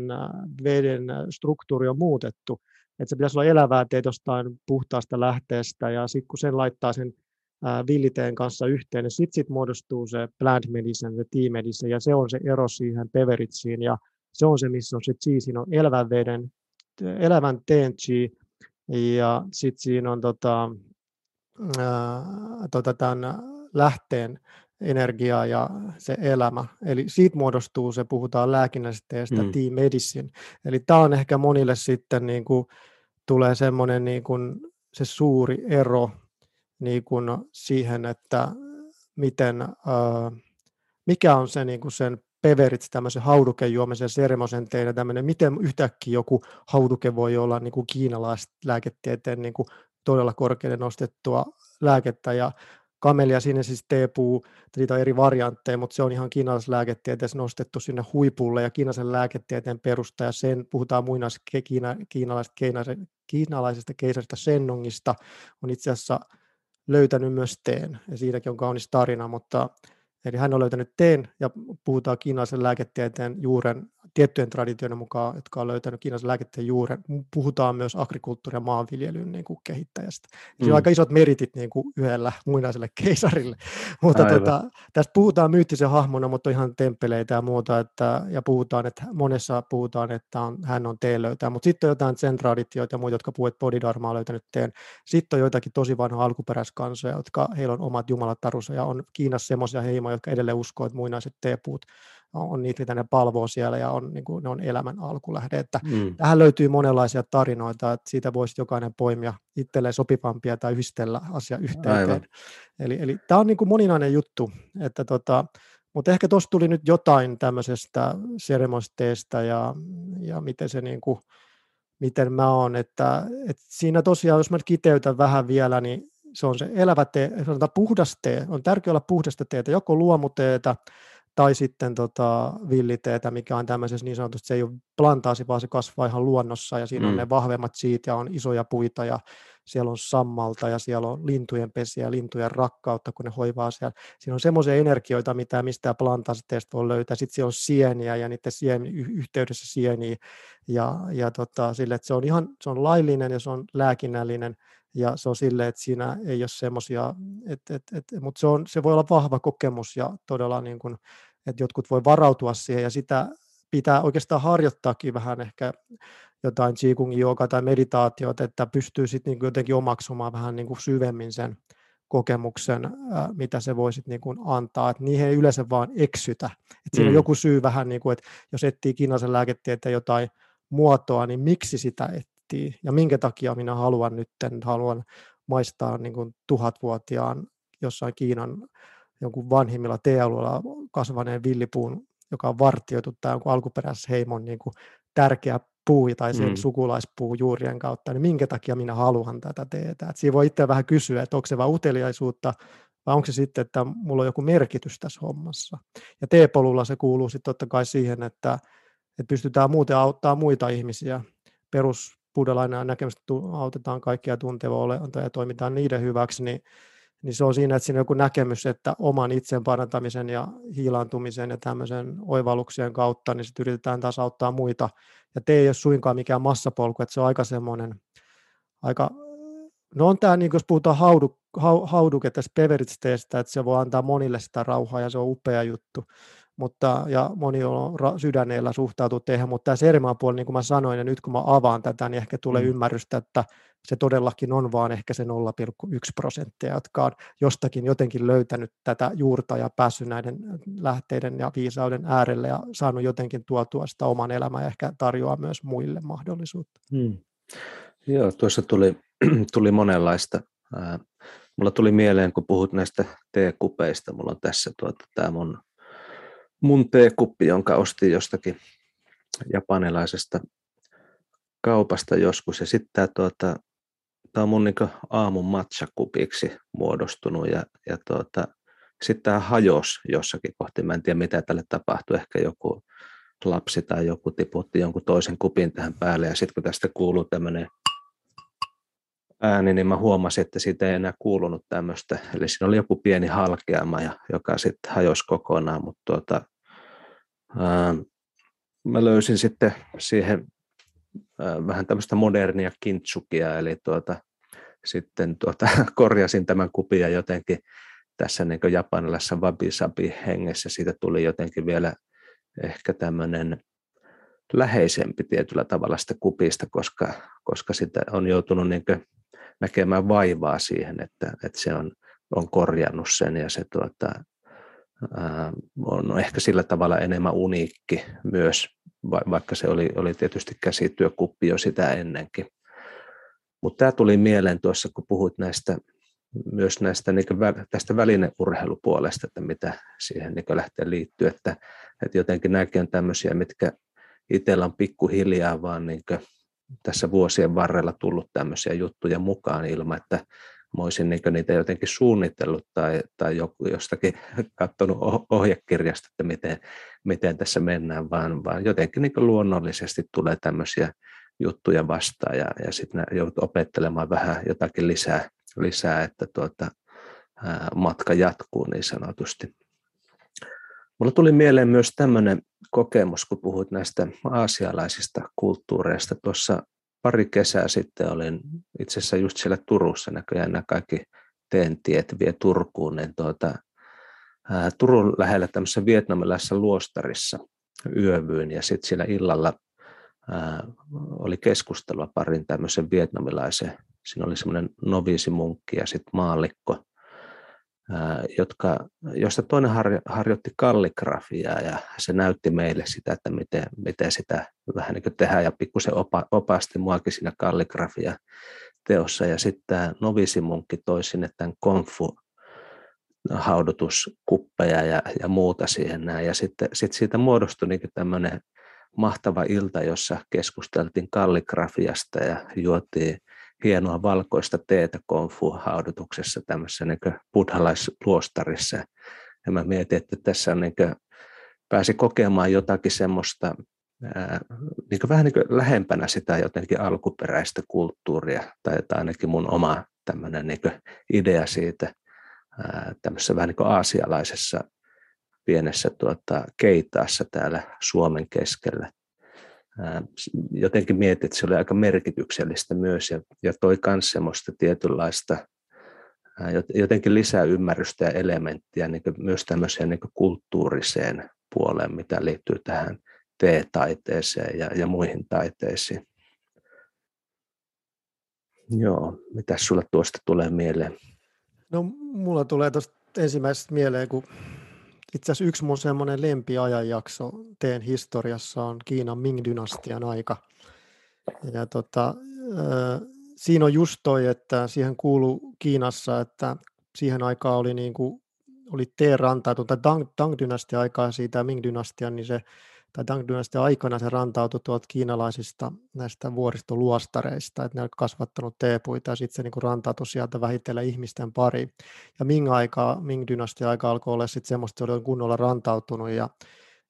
veden struktuuri on muutettu. Että se pitäisi olla elävää teet puhtaasta lähteestä, ja sitten kun sen laittaa sen villiteen kanssa yhteen, niin sitten sit muodostuu se plant medicine, se tea medicine, ja se on se ero siihen peveritsiin, ja se on se, missä on se siinä on elävän veden, elävän teen chi, ja sitten siinä on tota, ää, tota, tämän lähteen energia ja se elämä. Eli siitä muodostuu se, puhutaan lääkinnästä teestä, mm. team medicine. Eli tämä on ehkä monille sitten niin kuin, tulee semmoinen niin kuin, se suuri ero niin kuin siihen, että miten, äh, mikä on se niin kuin sen peverit, tämmöisen haudukejuomisen sermosentein ja tämmöinen, miten yhtäkkiä joku hauduke voi olla niin kuin kiinalaislääketieteen niin kuin todella korkealle nostettua lääkettä. Ja kamelia sinne siis teepuu, niitä on eri variantteja, mutta se on ihan kiinalaislääketieteessä nostettu sinne huipulle ja kiinalaisen lääketieteen perusta. Ja sen puhutaan muinaisesta kiina, kiinalaisesta, kiinalaisesta keisarista Sennongista, on itse asiassa löytänyt myös teen. Ja siitäkin on kaunis tarina, mutta Eli hän on löytänyt teen ja puhutaan kiinalaisen lääketieteen juuren tiettyjen traditioiden mukaan, jotka on löytänyt kiinalaisen lääketieteen juuren. Puhutaan myös agrikulttuuri- ja maanviljelyn niin kuin kehittäjästä. Mm. Se on aika isot meritit niin kuin yhdellä muinaiselle keisarille. mutta tota, tästä puhutaan myyttisen hahmona, mutta ihan temppeleitä ja muuta. Että, ja puhutaan, että monessa puhutaan, että on, hän on teen löytää. Mutta sitten on jotain sen traditioita ja muita, jotka puhuvat, että Bodhidharma on löytänyt teen. Sitten on joitakin tosi vanhoja alkuperäiskansoja, jotka heillä on omat jumalatarunsa ja on Kiinassa semmoisia heimoja, jotka edelleen uskoo, että muinaiset teepuut on niitä, mitä ne palvoo siellä ja on, niin kuin, ne on elämän alkulähde. Että mm. Tähän löytyy monenlaisia tarinoita, että siitä voisi jokainen poimia itselleen sopivampia tai yhdistellä asia yhteyteen. Eli, eli tämä on niin kuin moninainen juttu, että tota, mutta ehkä tuossa tuli nyt jotain tämmöisestä seremonisteesta ja, ja miten se niin kuin, miten mä oon, että, että siinä tosiaan, jos mä kiteytän vähän vielä, niin se on se elävä tee, sanotaan puhdas tee, on tärkeää olla puhdasta teetä, joko luomuteetä tai sitten tota villiteetä, mikä on tämmöisessä niin sanotusti, se ei ole plantaasi, vaan se kasvaa ihan luonnossa ja siinä mm. on ne vahvemmat siitä ja on isoja puita ja siellä on sammalta ja siellä on lintujen pesiä ja lintujen rakkautta, kun ne hoivaa siellä. Siinä on semmoisia energioita, mitä mistä plantaasiteesta voi löytää. Sitten siellä on sieniä ja niiden sien, yhteydessä sieniä ja, ja tota, sille, että se on ihan se on laillinen ja se on lääkinnällinen ja se on silleen, että siinä ei ole semmoisia, mutta se, on, se voi olla vahva kokemus ja todella niin kuin, että jotkut voi varautua siihen ja sitä pitää oikeastaan harjoittaakin vähän ehkä jotain qigong yoga tai meditaatiota, että pystyy sitten niin jotenkin omaksumaan vähän niin kuin syvemmin sen kokemuksen, mitä se voisi niin kuin antaa, että niihin ei yleensä vaan eksytä. Että siinä mm. on joku syy vähän, niin kuin, että jos etsii kiinalaisen lääketieteen jotain muotoa, niin miksi sitä et, miettii ja minkä takia minä haluan nyt, haluan maistaa niin kuin tuhatvuotiaan jossain Kiinan jonkun vanhimmilla teealueilla kasvaneen villipuun, joka on vartioitu tai jonkun alkuperäisheimon niin kuin tärkeä puu tai sen mm. sukulaispuu juurien kautta, niin minkä takia minä haluan tätä teetä. Et siinä voi itse vähän kysyä, että onko se vain uteliaisuutta vai onko se sitten, että mulla on joku merkitys tässä hommassa. Ja teepolulla se kuuluu sitten totta kai siihen, että, että pystytään muuten auttaa muita ihmisiä perus buddhalainen näkemys, että autetaan kaikkia tuntevaa olenta ja toimitaan niiden hyväksi, niin, niin se on siinä, että siinä on joku näkemys, että oman itsen parantamisen ja hiilaantumisen ja tämmöisen oivalluksien kautta, niin sitten yritetään taas auttaa muita. Ja te ei ole suinkaan mikään massapolku, että se on aika semmoinen, aika, no on tämä, niin jos puhutaan haudu, hauduke tästä Peveritsteestä, että se voi antaa monille sitä rauhaa ja se on upea juttu mutta, ja moni on ra- sydäneellä suhtautuu tehdä, mutta tämä sermaapuoli, niin kuin mä sanoin, ja nyt kun mä avaan tätä, niin ehkä tulee mm. ymmärrystä, että se todellakin on vaan ehkä se 0,1 prosenttia, jotka on jostakin jotenkin löytänyt tätä juurta ja päässyt näiden lähteiden ja viisauden äärelle ja saanut jotenkin tuotua sitä oman elämän ja ehkä tarjoaa myös muille mahdollisuutta. Hmm. Joo, tuossa tuli, tuli monenlaista. mulla tuli mieleen, kun puhut näistä teekupeista, mulla on tässä tuota, tämä mun mun teekuppi, jonka ostin jostakin japanilaisesta kaupasta joskus. Ja sitten tämä tuota, on mun niin aamun matchakupiksi muodostunut ja, ja tuota, sitten tämä hajos jossakin kohti. Mä en tiedä mitä tälle tapahtui. Ehkä joku lapsi tai joku tiputti jonkun toisen kupin tähän päälle ja sitten kun tästä kuuluu tämmöinen ääni, niin mä huomasin, että siitä ei enää kuulunut tämmöistä. Eli siinä oli joku pieni halkeama, ja, joka sitten hajosi kokonaan, mutta tuota, mä löysin sitten siihen vähän tämmöistä modernia kintsukia, eli tuota, sitten tuota, korjasin tämän kupia jotenkin tässä niin japanilaisessa wabi-sabi hengessä. Siitä tuli jotenkin vielä ehkä tämmöinen läheisempi tietyllä tavalla sitä kupista, koska, koska sitä on joutunut niin näkemään vaivaa siihen, että, että se on, on korjannut sen ja se tuota, on ehkä sillä tavalla enemmän uniikki myös, vaikka se oli, oli tietysti käsityökuppi jo sitä ennenkin. Mutta tämä tuli mieleen tuossa, kun puhuit näistä, myös näistä niin tästä välineurheilupuolesta, että mitä siihen niin lähtee liittyä, että, että jotenkin nämäkin on tämmöisiä, mitkä itsellä on pikkuhiljaa vaan niin tässä vuosien varrella tullut tämmöisiä juttuja mukaan ilman, että mä olisin niin niitä jotenkin suunnitellut tai, tai jostakin katsonut ohjekirjasta, että miten, miten tässä mennään, vaan, vaan jotenkin niin luonnollisesti tulee tämmöisiä juttuja vastaan ja, ja sitten joudut opettelemaan vähän jotakin lisää, lisää että tuota, matka jatkuu niin sanotusti. Mulla tuli mieleen myös tämmöinen kokemus, kun puhuit näistä aasialaisista kulttuureista. Tuossa pari kesää sitten olin itse asiassa just siellä Turussa, näköjään nämä kaikki tiet vie Turkuun, niin tuota, ää, Turun lähellä tämmöisessä vietnamilaisessa luostarissa yövyin ja sitten siellä illalla ää, oli keskustelua parin tämmöisen vietnamilaisen, siinä oli semmoinen noviisimunkki ja sitten maallikko, jotka, josta toinen harjoitti kalligrafiaa ja se näytti meille sitä, että miten, miten sitä vähän niin kuin tehdään ja pikkusen opa, opasti muakin siinä kalligrafia teossa. Ja sitten tämä novisimunkki toi sinne tämän konfu haudutuskuppeja ja, ja muuta siihen näin. Ja sitten sit siitä muodostui niin tämmöinen mahtava ilta, jossa keskusteltiin kalligrafiasta ja juotiin hienoa valkoista teetä konfu-haudutuksessa tämmöisessä niin buddhalaisluostarissa. Ja mä mietin, että tässä on niin kuin, pääsi kokemaan jotakin semmoista niin vähän niin lähempänä sitä jotenkin alkuperäistä kulttuuria, tai, ainakin mun oma tämmöinen niin idea siitä tämmöisessä vähän niin kuin aasialaisessa pienessä tuota, keitaassa täällä Suomen keskellä jotenkin mietin, että se oli aika merkityksellistä myös ja, ja toi myös semmoista tietynlaista jotenkin lisää ymmärrystä ja elementtiä niin myös tämmöiseen niin kulttuuriseen puoleen, mitä liittyy tähän T-taiteeseen ja, ja muihin taiteisiin. Joo, mitä sulle tuosta tulee mieleen? No mulla tulee tuosta ensimmäisestä mieleen, kun itse asiassa yksi mun semmoinen lempiajanjakso teen historiassa on Kiinan Ming-dynastian aika. Ja tota, siinä on just toi, että siihen kuuluu Kiinassa, että siihen aikaan oli, niin kuin, oli T-rantautunut, tai Dang, Dang-dynastian aikaa siitä Ming-dynastian, niin se tai Tang-dynastian aikana se rantautui tuolta kiinalaisista näistä vuoristoluostareista, että ne on kasvattanut teepuita ja sitten se niin rantautui sieltä vähitellen ihmisten pari. Ja Ming-aika, Ming-dynastian aika alkoi olla sitten semmoista, se oli kunnolla rantautunut ja,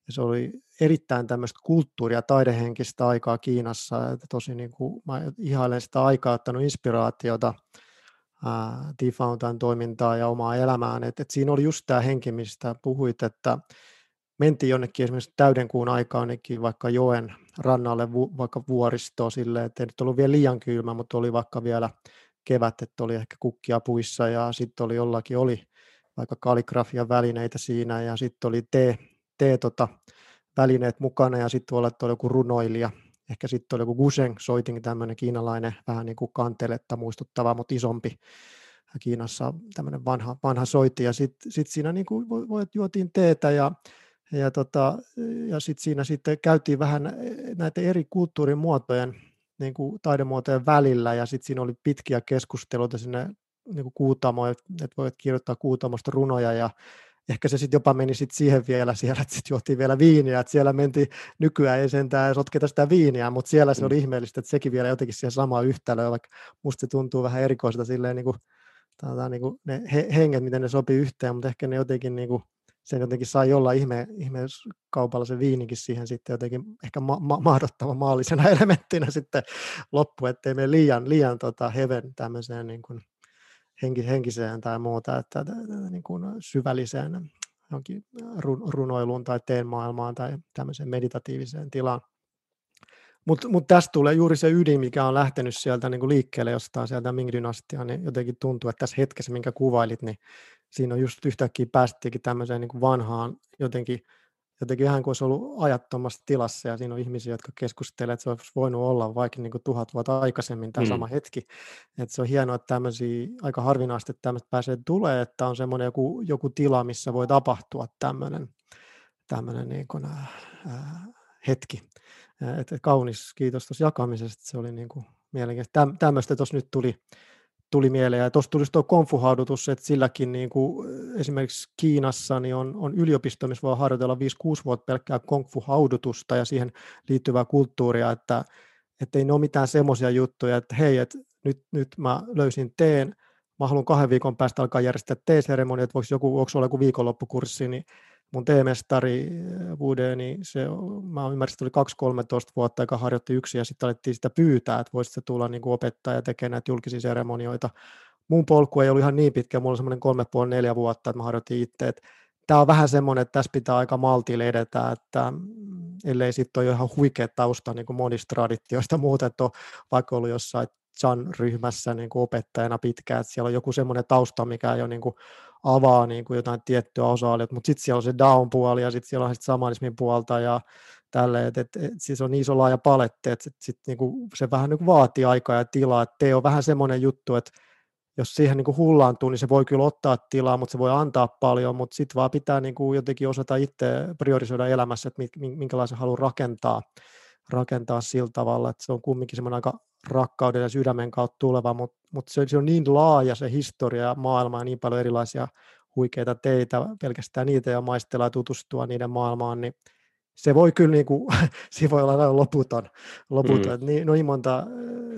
ja se oli erittäin tämmöistä kulttuuria taidehenkistä aikaa Kiinassa. Että tosi niin kuin, mä ihailen sitä aikaa, ottanut inspiraatiota T-Fountain toimintaa ja omaa elämään. Et, et siinä oli just tämä henki, mistä puhuit, että mentiin jonnekin esimerkiksi täydenkuun aikaan vaikka joen rannalle vu, vaikka vuoristoon silleen, että ei nyt ollut vielä liian kylmä, mutta oli vaikka vielä kevät, että oli ehkä kukkia puissa ja sitten oli jollakin oli vaikka kaligrafian välineitä siinä ja sitten oli tee, tee tota, välineet mukana ja sitten voi että oli joku runoilija, ehkä sitten oli joku Guseng soitin tämmöinen kiinalainen vähän niin kuin kanteletta muistuttava, mutta isompi Kiinassa tämmöinen vanha, vanha soitti. Ja sitten sit siinä niin kuin juotiin teetä ja ja, tota, ja sit siinä sitten käytiin vähän eh, näitä eri kulttuurimuotojen niin kuin taidemuotojen välillä. Ja sitten siinä oli pitkiä keskusteluita sinne niin kuin Kuutamoon, että voit kirjoittaa Kuutamosta runoja. Ja ehkä se sitten jopa meni sit siihen vielä siellä, että sitten juotiin vielä viiniä, että siellä mentiin, nykyään ei sentään sotketa sitä viiniä, mutta siellä se mm. oli ihmeellistä, että sekin vielä jotenkin siihen samaan yhtälöön, vaikka musta se tuntuu vähän erikoiselta silleen niin kuin, niin kuin ne henget, miten ne sopii yhteen, mutta ehkä ne jotenkin niin kuin, sen jotenkin sai olla ihme, ihme kaupalla se viinikin siihen sitten jotenkin ehkä ma- ma- mahdottava maallisena elementtinä sitten loppu, ettei mene liian, liian tota heven tämmöiseen niin kuin henki, henkiseen tai muuta, että niin kuin syvälliseen jonkin runoiluun tai teen maailmaan tai tämmöiseen meditatiiviseen tilaan. Mutta mut tästä tulee juuri se ydin, mikä on lähtenyt sieltä niin kuin liikkeelle jostain sieltä Ming-dynastiaan, niin jotenkin tuntuu, että tässä hetkessä, minkä kuvailit, niin siinä on just yhtäkkiä päästettiinkin tämmöiseen niin kuin vanhaan jotenkin, jotenkin ihan kuin olisi ollut ajattomassa tilassa ja siinä on ihmisiä, jotka keskustelevat, että se olisi voinut olla vaikka niin kuin tuhat vuotta aikaisemmin tämä mm. sama hetki. Että se on hienoa, että tämmöisiä aika harvinaisesti että tämmöistä pääsee tulee, että on semmoinen joku, joku tila, missä voi tapahtua tämmöinen, tämmöinen niin kuin, äh, hetki. Et, et kaunis, kiitos tuossa jakamisesta, se oli niin kuin mielenkiintoista. Tämmöistä tuossa nyt tuli, tuli mieleen. Ja tuossa tulisi tuo konfuhaudutus, että silläkin niin kuin esimerkiksi Kiinassa niin on, on yliopisto, missä voi harjoitella 5-6 vuotta pelkkää konfuhaudutusta ja siihen liittyvää kulttuuria, että, että ei ne ole mitään semmoisia juttuja, että hei, että nyt, nyt mä löysin teen, mä haluan kahden viikon päästä alkaa järjestää teeseremonia, että voisi joku, onko sulla joku viikonloppukurssi, niin mun teemestari Bude, eh, niin se, mä ymmärsin, että oli 2-13 vuotta, joka harjoitti yksin, ja sitten alettiin sitä pyytää, että voisi tulla niin opettaja tekemään näitä julkisia seremonioita. Mun polku ei ollut ihan niin pitkä, mulla oli semmoinen kolme puoli neljä vuotta, että mä harjoitin itse, tämä on vähän semmoinen, että tässä pitää aika maltille edetä, että mm, ellei sitten ole ihan huikea tausta niin kuin monista traditioista muuta, että on vaikka ollut jossain Chan-ryhmässä niin kuin opettajana pitkään, että siellä on joku semmoinen tausta, mikä jo niin kuin avaa niin kuin jotain tiettyä osa-aluetta, mutta sitten siellä on se down-puoli ja sitten siellä on sit samanismin puolta ja tälle, että et, et, siis on iso laaja paletti, että sit, sit, niinku, se vähän niinku vaatii aikaa ja tilaa, että tee on vähän semmoinen juttu, että jos siihen niinku hullaantuu, niin se voi kyllä ottaa tilaa, mutta se voi antaa paljon, mutta sitten vaan pitää niinku jotenkin osata itse priorisoida elämässä, että minkälaisen haluaa rakentaa, rakentaa sillä tavalla, että se on kumminkin semmoinen aika rakkauden ja sydämen kautta tuleva, mutta, mutta se, se on niin laaja se historia maailma ja niin paljon erilaisia huikeita teitä, pelkästään niitä ja maistella ja tutustua niiden maailmaan, niin se voi kyllä niin kuin, siinä voi olla loputon, loputon. Mm. Niin, no niin, monta,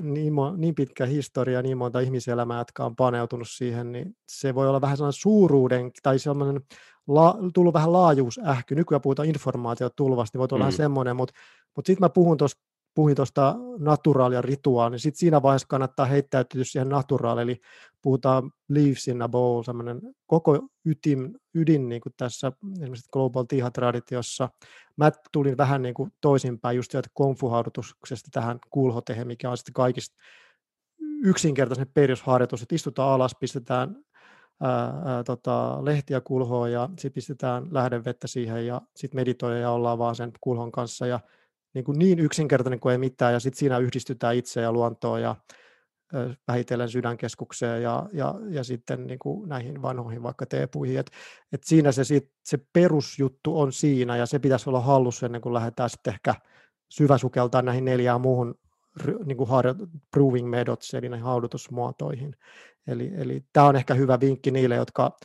niin, niin pitkä historia, niin monta ihmiselämää, jotka on paneutunut siihen, niin se voi olla vähän sellainen suuruuden tai sellainen la, tullut vähän laajuusähky. Nykyään puhutaan informaatiotulvasta, niin voi olla mm. vähän semmoinen, mutta, mutta sitten mä puhun tuosta puhuin tuosta naturaalia rituaali, niin sitten siinä vaiheessa kannattaa heittäytyä siihen naturaali, eli puhutaan leaves in a bowl, semmoinen koko ydin, ydin niin kuin tässä esimerkiksi Global Tiha-traditiossa. Mä tulin vähän niin kuin toisinpäin just sieltä konfuhaudutuksesta tähän kulhotehen, mikä on sitten kaikista yksinkertaisen perusharjoitus, että istutaan alas, pistetään ää, ää, tota, lehtiä kulhoon ja sitten pistetään lähdevettä siihen ja sitten meditoidaan ja ollaan vaan sen kulhon kanssa ja niin, kuin niin yksinkertainen kuin ei mitään, ja sitten siinä yhdistytään itse ja luontoon ja vähitellen sydänkeskukseen ja, ja, ja sitten niin kuin näihin vanhoihin vaikka teepuihin. Et, et siinä se, sit, se perusjuttu on siinä, ja se pitäisi olla hallussa ennen kuin lähdetään sitten ehkä syväsukeltaa näihin neljään muuhun niin kuin proving methods, eli näihin haudutusmuotoihin. Eli, eli tämä on ehkä hyvä vinkki niille, jotka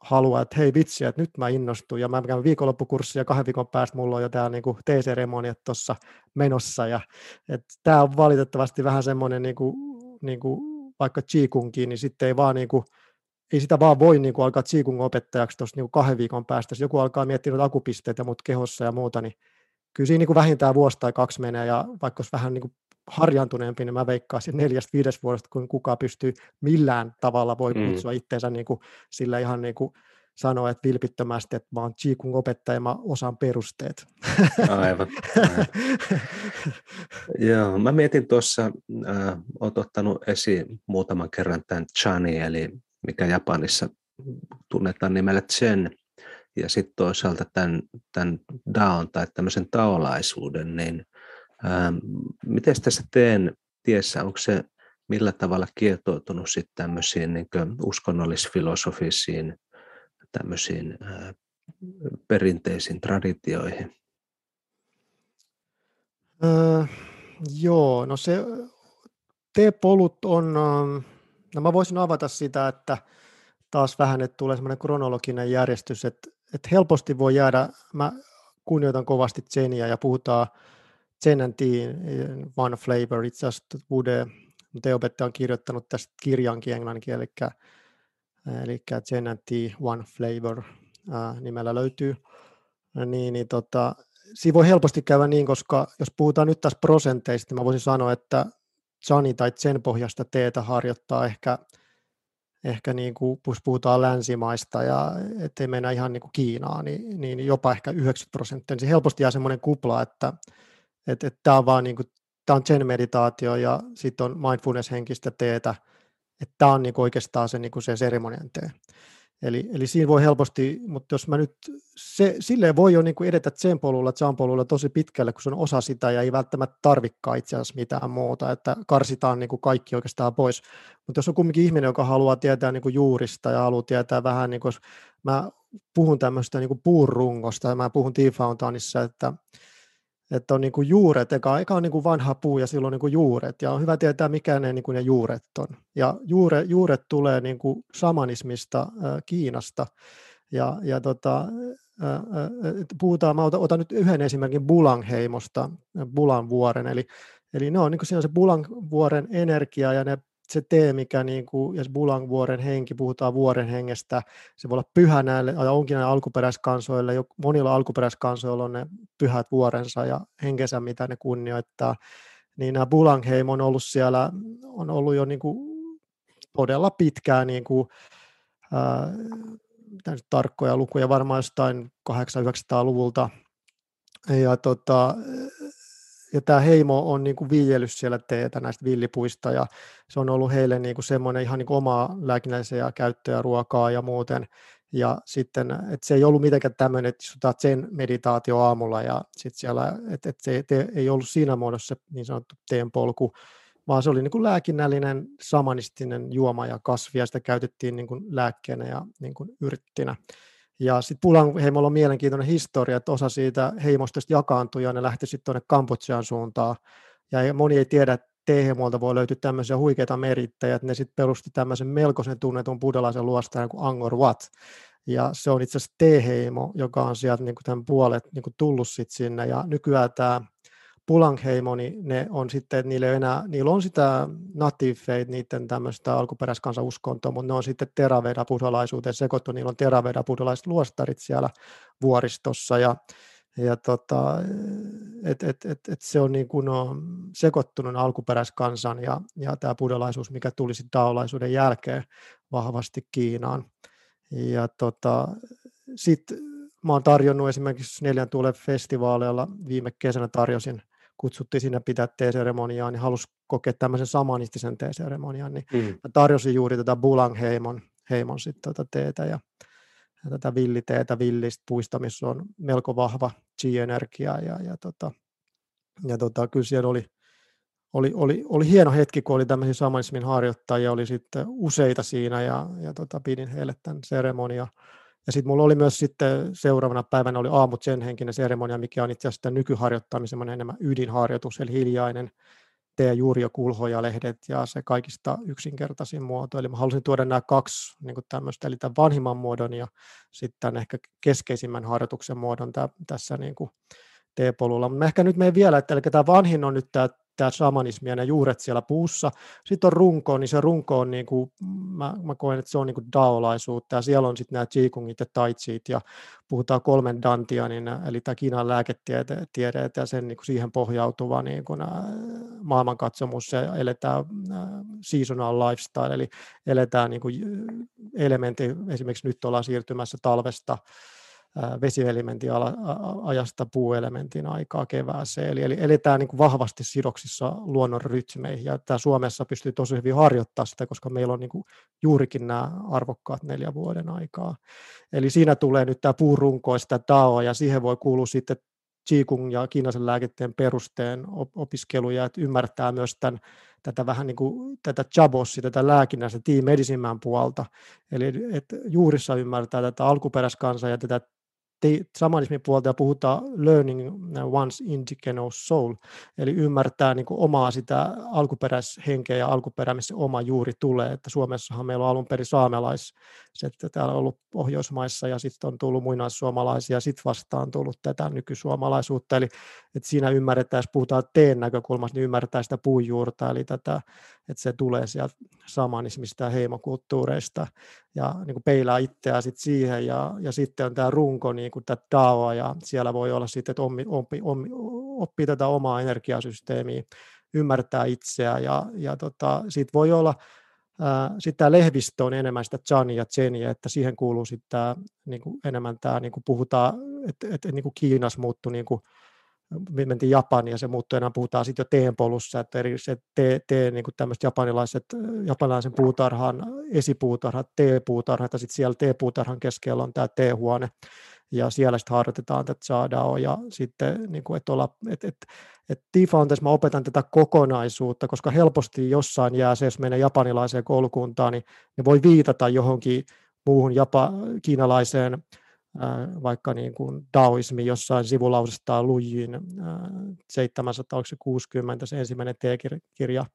haluaa, että hei vitsi, että nyt mä innostun. Ja mä käyn viikonloppukurssia ja kahden viikon päästä mulla on jo tämä niinku T-seremoniat tuossa menossa. Ja tämä on valitettavasti vähän semmoinen niinku, niinku, vaikka Qigongkin, niin sitten ei vaan niinku, ei sitä vaan voi niinku alkaa Qigong opettajaksi tuossa niinku kahden viikon päästä, jos joku alkaa miettiä akupisteitä mut kehossa ja muuta, niin kyllä siinä niinku vähintään vuosi tai kaksi menee. Ja vaikka olisi vähän niinku harjantuneempi, niin mä veikkaisin neljästä viidestä vuodesta, kun kukaan pystyy millään tavalla voi mm. kutsua itseensä niin kuin, sillä ihan niin kuin sanoa, että vilpittömästi, että mä oon Qigong opettaja ja mä osaan perusteet. Aivan. aivan. Joo, mä mietin tuossa, äh, oot ottanut esiin muutaman kerran tämän Chani, eli mikä Japanissa tunnetaan nimellä Chen, ja sitten toisaalta tämän, tämän Daon tai tämmöisen taolaisuuden, niin Ähm, Miten tässä teen tiessä, onko se millä tavalla kietoutunut sitten tämmöisiin niin uskonnollisfilosofisiin tämmöisiin ää, perinteisiin traditioihin? Öö, joo, no se T-polut on, no mä voisin avata sitä, että taas vähän, että tulee semmoinen kronologinen järjestys, että, että helposti voi jäädä, mä kunnioitan kovasti Zenia ja puhutaan Zen and Tea, One Flavor, itse asiassa Bude, teopettaja on kirjoittanut tästä kirjankin englannin eli, eli Zen and Tea, One Flavor ää, nimellä löytyy, niin, niin tota, siinä voi helposti käydä niin, koska jos puhutaan nyt taas prosenteista, niin mä voisin sanoa, että Chani tai Zen pohjasta teetä harjoittaa ehkä, ehkä niin kuin, jos puhutaan länsimaista ja ettei mennä ihan niin kuin Kiinaan, niin, niin jopa ehkä 90 prosenttia, niin se helposti jää semmoinen kupla, että että et tämä on vaan niin kuin, tämä on zen-meditaatio ja sitten on mindfulness-henkistä teetä, että tämä on niin oikeastaan se, niin kuin se seremonian tee. Eli, eli siinä voi helposti, mutta jos mä nyt, se, silleen voi jo niin kuin edetä sen polulla, Chan polulla tosi pitkälle, kun se on osa sitä ja ei välttämättä tarvikaan itse asiassa mitään muuta, että karsitaan niin kuin kaikki oikeastaan pois. Mutta jos on kumminkin ihminen, joka haluaa tietää niin kuin juurista ja haluaa tietää vähän, niin kuin, mä puhun tämmöistä niin kuin puurungosta mä puhun T-Fountainissa, että että on niin kuin juuret, eka, eka on niin kuin vanha puu ja silloin on niin kuin juuret, ja on hyvä tietää, mikä ne, niin kuin ne juuret on. Ja juure, juuret tulee niin kuin shamanismista äh, Kiinasta, ja, ja tota, äh, puhutaan, mä otan, otan nyt yhden esimerkin Bulangheimosta, Bulan vuoren, eli, eli ne on, niin kuin siinä on se Bulan vuoren energia, ja ne se tee, mikä niin kuin, jos Bulang vuoren henki, puhutaan vuoren hengestä, se voi olla pyhä näille, onkin näille alkuperäiskansoille, jo, monilla alkuperäiskansoilla on ne pyhät vuorensa ja henkensä, mitä ne kunnioittaa, niin nämä Bulangheim on ollut siellä, on ollut jo niin kuin todella pitkään niin kuin, ää, tarkkoja lukuja, varmaan jostain 800-900-luvulta, ja tota, ja tämä heimo on niin kuin viljellyt siellä teetä näistä villipuista ja se on ollut heille niin kuin semmoinen ihan niin kuin omaa lääkinnällisiä käyttöä, ruokaa ja muuten. Ja sitten, että se ei ollut mitenkään tämmöinen, että istutaan sen meditaatio aamulla ja sitten siellä, että, että se te, ei ollut siinä muodossa niin sanottu teen polku, vaan se oli niin kuin lääkinnällinen samanistinen juoma ja kasvi ja sitä käytettiin niin kuin lääkkeenä ja niin kuin yrttinä. Ja sitten Pulan heimolla on mielenkiintoinen historia, että osa siitä heimosta jakaantui ja ne lähti sitten tuonne Kambodžan suuntaan. Ja moni ei tiedä, että T-heimolta voi löytyä tämmöisiä huikeita merittäjä, että ne sitten perusti tämmöisen melkoisen tunnetun buddhalaisen luostajan kuin Angkor Wat. Ja se on itse asiassa T-heimo, joka on sieltä niin kuin tämän puolet niin kuin tullut sit sinne. Ja nykyään tämä Pulangheimo, niin ne on sitten, että niillä, enää, niillä on sitä native faith, niiden tämmöistä alkuperäiskansauskontoa, mutta ne on sitten teraveda buddhalaisuuteen sekoittu, niillä on teraveda buddhalaiset luostarit siellä vuoristossa ja, ja tota, et, et, et, et se on niin kuin on sekoittunut alkuperäiskansan ja, ja tämä buddhalaisuus, mikä tuli sitten daolaisuuden jälkeen vahvasti Kiinaan. Ja tota, sitten mä oon tarjonnut esimerkiksi Neljän tuulen festivaaleilla, viime kesänä tarjosin – kutsuttiin sinne pitää teeseremoniaa, niin halusi kokea tämmöisen samanistisen teeseremonian, niin mm. mä tarjosin juuri tätä Bulang heimon, heimon sit tätä teetä ja, ja tätä villiteetä villistä puista, missä on melko vahva chi-energia ja, ja, tota, ja tota, kyllä siellä oli, oli, oli, oli hieno hetki, kun oli tämmöisiä samanismin harjoittajia, oli sitten useita siinä ja, ja tota, pidin heille tämän seremonia ja sitten mulla oli myös sitten seuraavana päivänä oli aamut sen henkinen seremonia, mikä on itse asiassa nykyharjoittamisen enemmän ydinharjoitus, eli hiljainen tee juuri jo kulhoja-lehdet ja se kaikista yksinkertaisin muoto. Eli mä halusin tuoda nämä kaksi niin tämmöistä, eli tämän vanhimman muodon ja sitten ehkä keskeisimmän harjoituksen muodon tässä niin kuin T-polulla. Mutta ehkä nyt menen vielä, että eli tämä vanhin on nyt tämä tämä shamanismi ja juuret siellä puussa. Sitten on runko, niin se runko on, niin kuin, mä, mä koen, että se on niin kuin daolaisuutta, ja siellä on sitten nämä qigongit ja taitsit, ja puhutaan kolmen dantianin, eli tämä Kiinan lääketiede ja sen niin kuin siihen pohjautuva niin kuin, maailmankatsomus, ja eletään seasonal lifestyle, eli eletään niin kuin elementti, esimerkiksi nyt ollaan siirtymässä talvesta vesielementin ajasta puuelementin aikaa kevääseen. Eli, eli eletään niin vahvasti sidoksissa luonnon rytmeihin, ja tämä Suomessa pystyy tosi hyvin harjoittamaan sitä, koska meillä on niin kuin juurikin nämä arvokkaat neljä vuoden aikaa. Eli siinä tulee nyt tämä puurunko, sitä Dao, ja siihen voi kuulua sitten Qigong ja kiinaisen lääketteen perusteen opiskeluja, että ymmärtää myös tämän, tätä vähän niin kuin tätä jabossi, tätä lääkinnästä, team puolta. Eli että juurissa ymmärtää tätä alkuperäiskansaa ja tätä samanismin puolta ja puhutaan learning one's indigenous soul, eli ymmärtää niin kuin omaa sitä alkuperäishenkeä ja alkuperä, missä oma juuri tulee, että Suomessahan meillä on alun perin saamelais, että täällä on ollut Pohjoismaissa ja sitten on tullut muinaissuomalaisia, sitten vastaan tullut tätä nykysuomalaisuutta, eli että siinä ymmärretään, jos puhutaan teen näkökulmasta, niin ymmärretään sitä puunjuurta, eli tätä, että se tulee sieltä samanismista ja heimokulttuureista ja niin kuin peilaa itseään sit siihen ja, ja sitten on tämä runko, niin kuin tätä DAOa ja siellä voi olla sitten, että oppi, oppi, oppi, oppii tätä omaa energiasysteemiä, ymmärtää itseä ja, ja tota, siitä voi olla sitten tämä lehvistö on enemmän sitä Chania ja Chenia, että siihen kuuluu sitten tämä, niin kuin enemmän tämä, niin kuin puhutaan, että, että niin kuin Kiinassa muuttui niin kuin me mentiin Japaniin ja se muuttui enää puhutaan sitten jo teen polussa, että eri se tee, tee niin tämmöiset japanilaiset, japanilaisen puutarhan esipuutarhat, teepuutarhat ja sitten siellä teepuutarhan keskellä on tämä teehuone. Ja siellä sitten harjoitetaan tätä saadao ja sitten niin kuin, että, olla, että, että, että T-Founders mä opetan tätä kokonaisuutta, koska helposti jossain jää se, jos menee japanilaiseen koulukuntaan, niin ne voi viitata johonkin muuhun japa, kiinalaiseen vaikka niin kuin Daoismi jossain sivulausesta Lujin 760, se ensimmäinen T-kirja,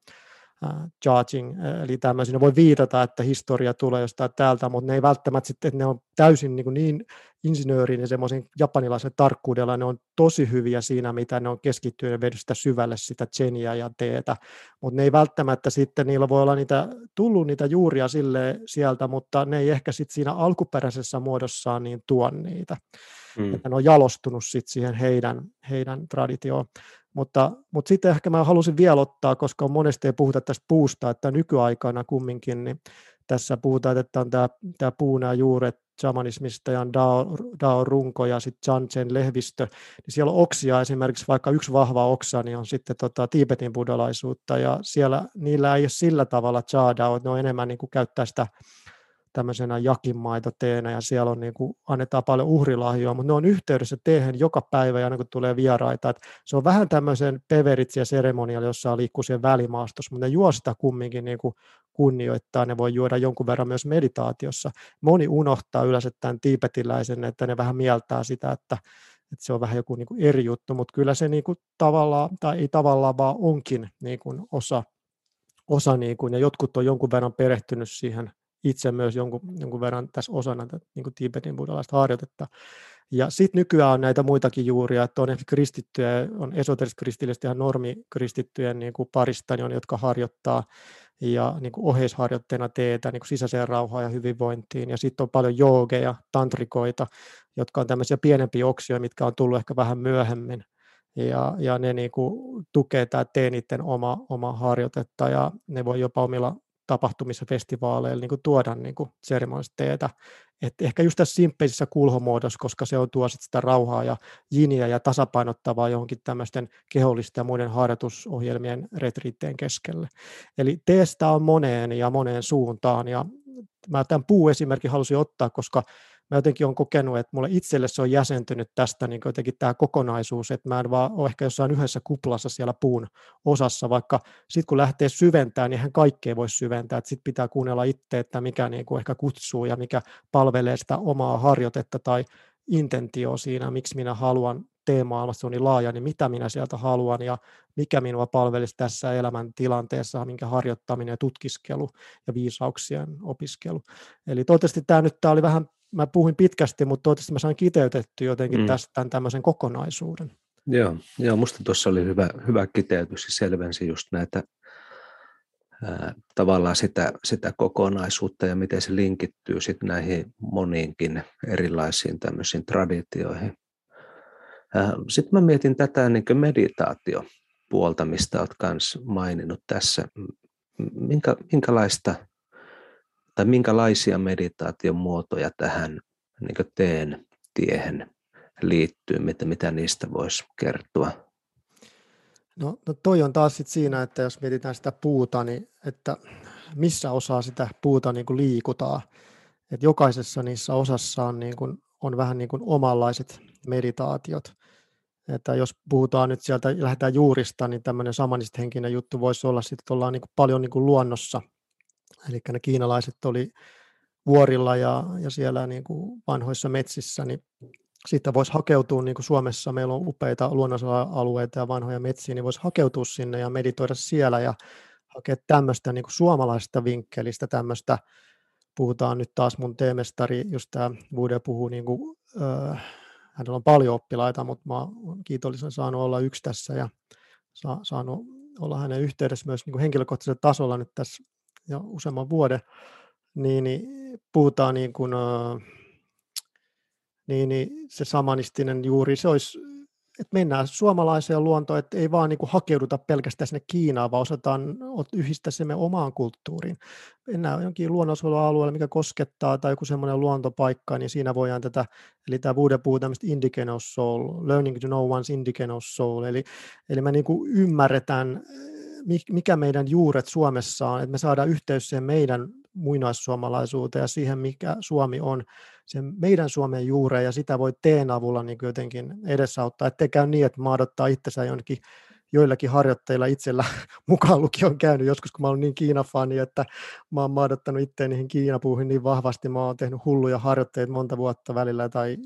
charging, eli tämmöisiä. voi viitata, että historia tulee jostain täältä, mutta ne ei välttämättä sitten, että ne on täysin niin, niin insinöörin ja semmoisen japanilaisen tarkkuudella, ne on tosi hyviä siinä, mitä ne on keskittynyt ja sitä syvälle sitä Chenia ja teetä, mutta ne ei välttämättä sitten, niillä voi olla niitä, tullut niitä juuria sille sieltä, mutta ne ei ehkä sitten siinä alkuperäisessä muodossaan niin tuon niitä. Mm. Että ne on jalostunut sitten siihen heidän, heidän traditioon. Mutta, mutta sitten ehkä mä halusin vielä ottaa, koska on monesti ei puhuta tästä puusta, että nykyaikana kumminkin, niin tässä puhutaan, että on tämä, tämä puun ja juuret shamanismista ja Dao, Dao runko ja sitten Chanchen lehvistö, niin siellä on oksia esimerkiksi, vaikka yksi vahva oksa, niin on sitten tota, Tiibetin buddhalaisuutta, ja siellä niillä ei ole sillä tavalla chadao, että ne on enemmän niin kuin käyttää sitä tämmöisenä jakinmaitoteenä ja siellä on niin kuin, annetaan paljon uhrilahjoa, mutta ne on yhteydessä teehen joka päivä ja aina kun tulee vieraita. että se on vähän tämmöisen peveritsi ja seremoniali, jossa liikkuu siihen välimaastossa, mutta ne juo sitä kumminkin niin kuin kunnioittaa, ne voi juoda jonkun verran myös meditaatiossa. Moni unohtaa yleensä tämän tiipetiläisen, että ne vähän mieltää sitä, että, että se on vähän joku niin kuin eri juttu, mutta kyllä se niin kuin tavallaan, tai ei tavallaan, vaan onkin niin kuin osa, osa niin kuin, ja jotkut on jonkun verran perehtynyt siihen itse myös jonkun, jonkun verran tässä osana niin kuin Tibetin buddhalaista harjoitetta. Ja sitten nykyään on näitä muitakin juuria, että on ehkä kristittyjä, on esoteris-kristillistä ja normikristittyjen niin kuin parista, jotka harjoittaa ja niin kuin oheisharjoitteena teetä niin kuin sisäiseen rauhaan ja hyvinvointiin. Ja sitten on paljon joogeja, tantrikoita, jotka on tämmöisiä pienempiä oksia, mitkä on tullut ehkä vähän myöhemmin. Ja, ja ne niin kuin tukee tämä teenitten oma, oma harjoitetta ja ne voi jopa omilla tapahtumissa, festivaaleilla niin kuin tuoda niin kuin. Et ehkä just tässä simppisissä kulhomuodossa, koska se on tuo sit sitä rauhaa ja jiniä ja tasapainottavaa johonkin tämmöisten kehollisten ja muiden harjoitusohjelmien retriitteen keskelle. Eli teestä on moneen ja moneen suuntaan ja mä tämän puuesimerkin halusin ottaa, koska mä jotenkin olen kokenut, että mulle itselle se on jäsentynyt tästä niin jotenkin tämä kokonaisuus, että mä en vaan ole ehkä jossain yhdessä kuplassa siellä puun osassa, vaikka sitten kun lähtee syventämään, niin eihän kaikkea voi syventää, sitten pitää kuunnella itse, että mikä niin kuin ehkä kutsuu ja mikä palvelee sitä omaa harjoitetta tai intentio siinä, miksi minä haluan teemaailmassa on niin laaja, niin mitä minä sieltä haluan ja mikä minua palvelisi tässä elämän tilanteessa, minkä harjoittaminen ja tutkiskelu ja viisauksien opiskelu. Eli toivottavasti tämä nyt tämä oli vähän mä puhuin pitkästi, mutta toivottavasti mä sain kiteytetty jotenkin mm. tästä tämän tämmöisen kokonaisuuden. Joo, joo musta tuossa oli hyvä, hyvä kiteytys ja selvensi just näitä ää, tavallaan sitä, sitä kokonaisuutta ja miten se linkittyy sitten näihin moniinkin erilaisiin tämmöisiin traditioihin. Sitten mä mietin tätä niin meditaatiopuolta, mistä olet myös maininnut tässä. Minkä, minkälaista tai minkälaisia meditaation muotoja tähän niin teen tiehen liittyy, mitä, mitä niistä voisi kertoa? No, no toi on taas sit siinä, että jos mietitään sitä puuta, niin että missä osaa sitä puuta niin liikutaan. että jokaisessa niissä osassa on, niin kuin, on vähän niin kuin omanlaiset meditaatiot. Että jos puhutaan nyt sieltä, lähdetään juurista, niin tämmöinen henkinen juttu voisi olla, että ollaan niin paljon niin luonnossa Eli ne kiinalaiset oli vuorilla ja, ja siellä niin kuin vanhoissa metsissä, niin siitä voisi hakeutua, niin kuin Suomessa meillä on upeita luonnonsuojelualueita ja vanhoja metsiä, niin voisi hakeutua sinne ja meditoida siellä ja hakea tämmöistä niin kuin suomalaisesta vinkkelistä, tämmöistä, puhutaan nyt taas mun teemestari, just tämä Vuode puhuu, niin kuin, äh, hänellä on paljon oppilaita, mutta mä olen kiitollisen saanut olla yksi tässä ja sa, saanut olla hänen yhteydessä myös niin kuin henkilökohtaisella tasolla nyt tässä jo useamman vuoden, niin, niin puhutaan niin kuin, niin, niin se samanistinen juuri, se olisi että mennään suomalaiseen luontoon, että ei vaan niin kuin hakeuduta pelkästään sinne Kiinaan, vaan osataan yhdistää se omaan kulttuuriin. Mennään jonkin luonnonsuojelualueelle, mikä koskettaa, tai joku semmoinen luontopaikka, niin siinä voidaan tätä, eli tämä Buddha puhuu tämmöistä indigenous soul, learning to know one's indigenous soul, eli, eli me niin kuin ymmärretään, mikä meidän juuret Suomessa on, että me saadaan yhteys siihen meidän muinaissuomalaisuuteen ja siihen, mikä Suomi on, sen meidän Suomen juureen, ja sitä voi teen avulla niin jotenkin edesauttaa, ettei käy niin, että maadottaa itsensä jonnekin joillakin harjoitteilla itsellä. Mukaan luki on käynyt joskus, kun mä olen niin Kiina-fani, että mä oon maadottanut itseäni niihin Kiinapuuhin niin vahvasti, mä oon tehnyt hulluja harjoitteita monta vuotta välillä tai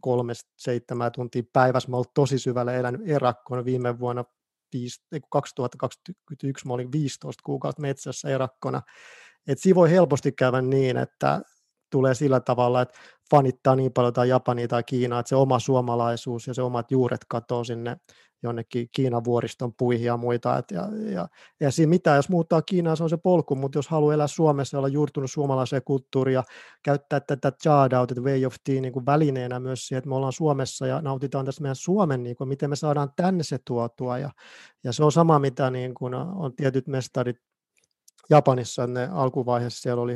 kolmesta seitsemän tuntia päivässä, mä oon tosi syvälle elänyt erakkoon viime vuonna 2021 mä olin 15 kuukautta metsässä erakkona, et siinä voi helposti käydä niin, että tulee sillä tavalla, että fanittaa niin paljon tai Japania tai Kiinaa, että se oma suomalaisuus ja se omat juuret katoo sinne jonnekin Kiinan vuoriston puihin ja muita. Et ja, ja, ja siinä mitään, jos muuttaa Kiinaa, se on se polku, mutta jos haluaa elää Suomessa olla juurtunut suomalaiseen kulttuuriin ja käyttää tätä Chadao, tätä Way of Tea niin kuin välineenä myös siihen, että me ollaan Suomessa ja nautitaan tästä meidän Suomen, niin kuin, miten me saadaan tänne se tuotua. Ja, ja se on sama, mitä niin kuin on tietyt mestarit Japanissa ne alkuvaiheessa siellä oli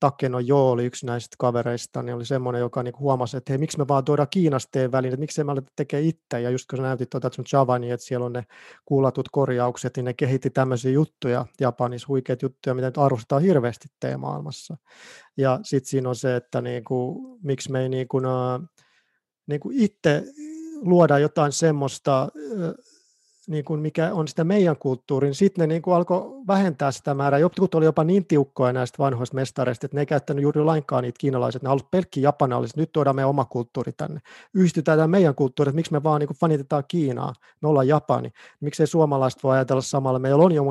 Takeno Jo oli yksi näistä kavereista, niin oli semmoinen, joka niinku huomasi, että hei, miksi me vaan tuodaan Kiinasta väliin, että miksi me aleta tekemään itse, ja just kun sä näytit tuota sun Javani, että siellä on ne kuulatut korjaukset, niin ne kehitti tämmöisiä juttuja Japanissa, huikeat juttuja, mitä nyt arvostetaan hirveästi teemaailmassa. Ja sitten siinä on se, että niinku, miksi me ei niinku, niinku itse luoda jotain semmoista, niin kuin mikä on sitä meidän kulttuurin, sitten ne niin kuin alkoi vähentää sitä määrää. Jotkut oli jopa niin tiukkoja näistä vanhoista mestareista, että ne ei käyttänyt juuri lainkaan niitä kiinalaiset, ne ollut pelkki japanalaiset, nyt tuodaan meidän oma kulttuuri tänne. Yhdistetään tämä meidän kulttuuri, että miksi me vaan niin kuin fanitetaan Kiinaa, me ollaan Japani. Miksei suomalaiset voi ajatella samalla, meillä on jo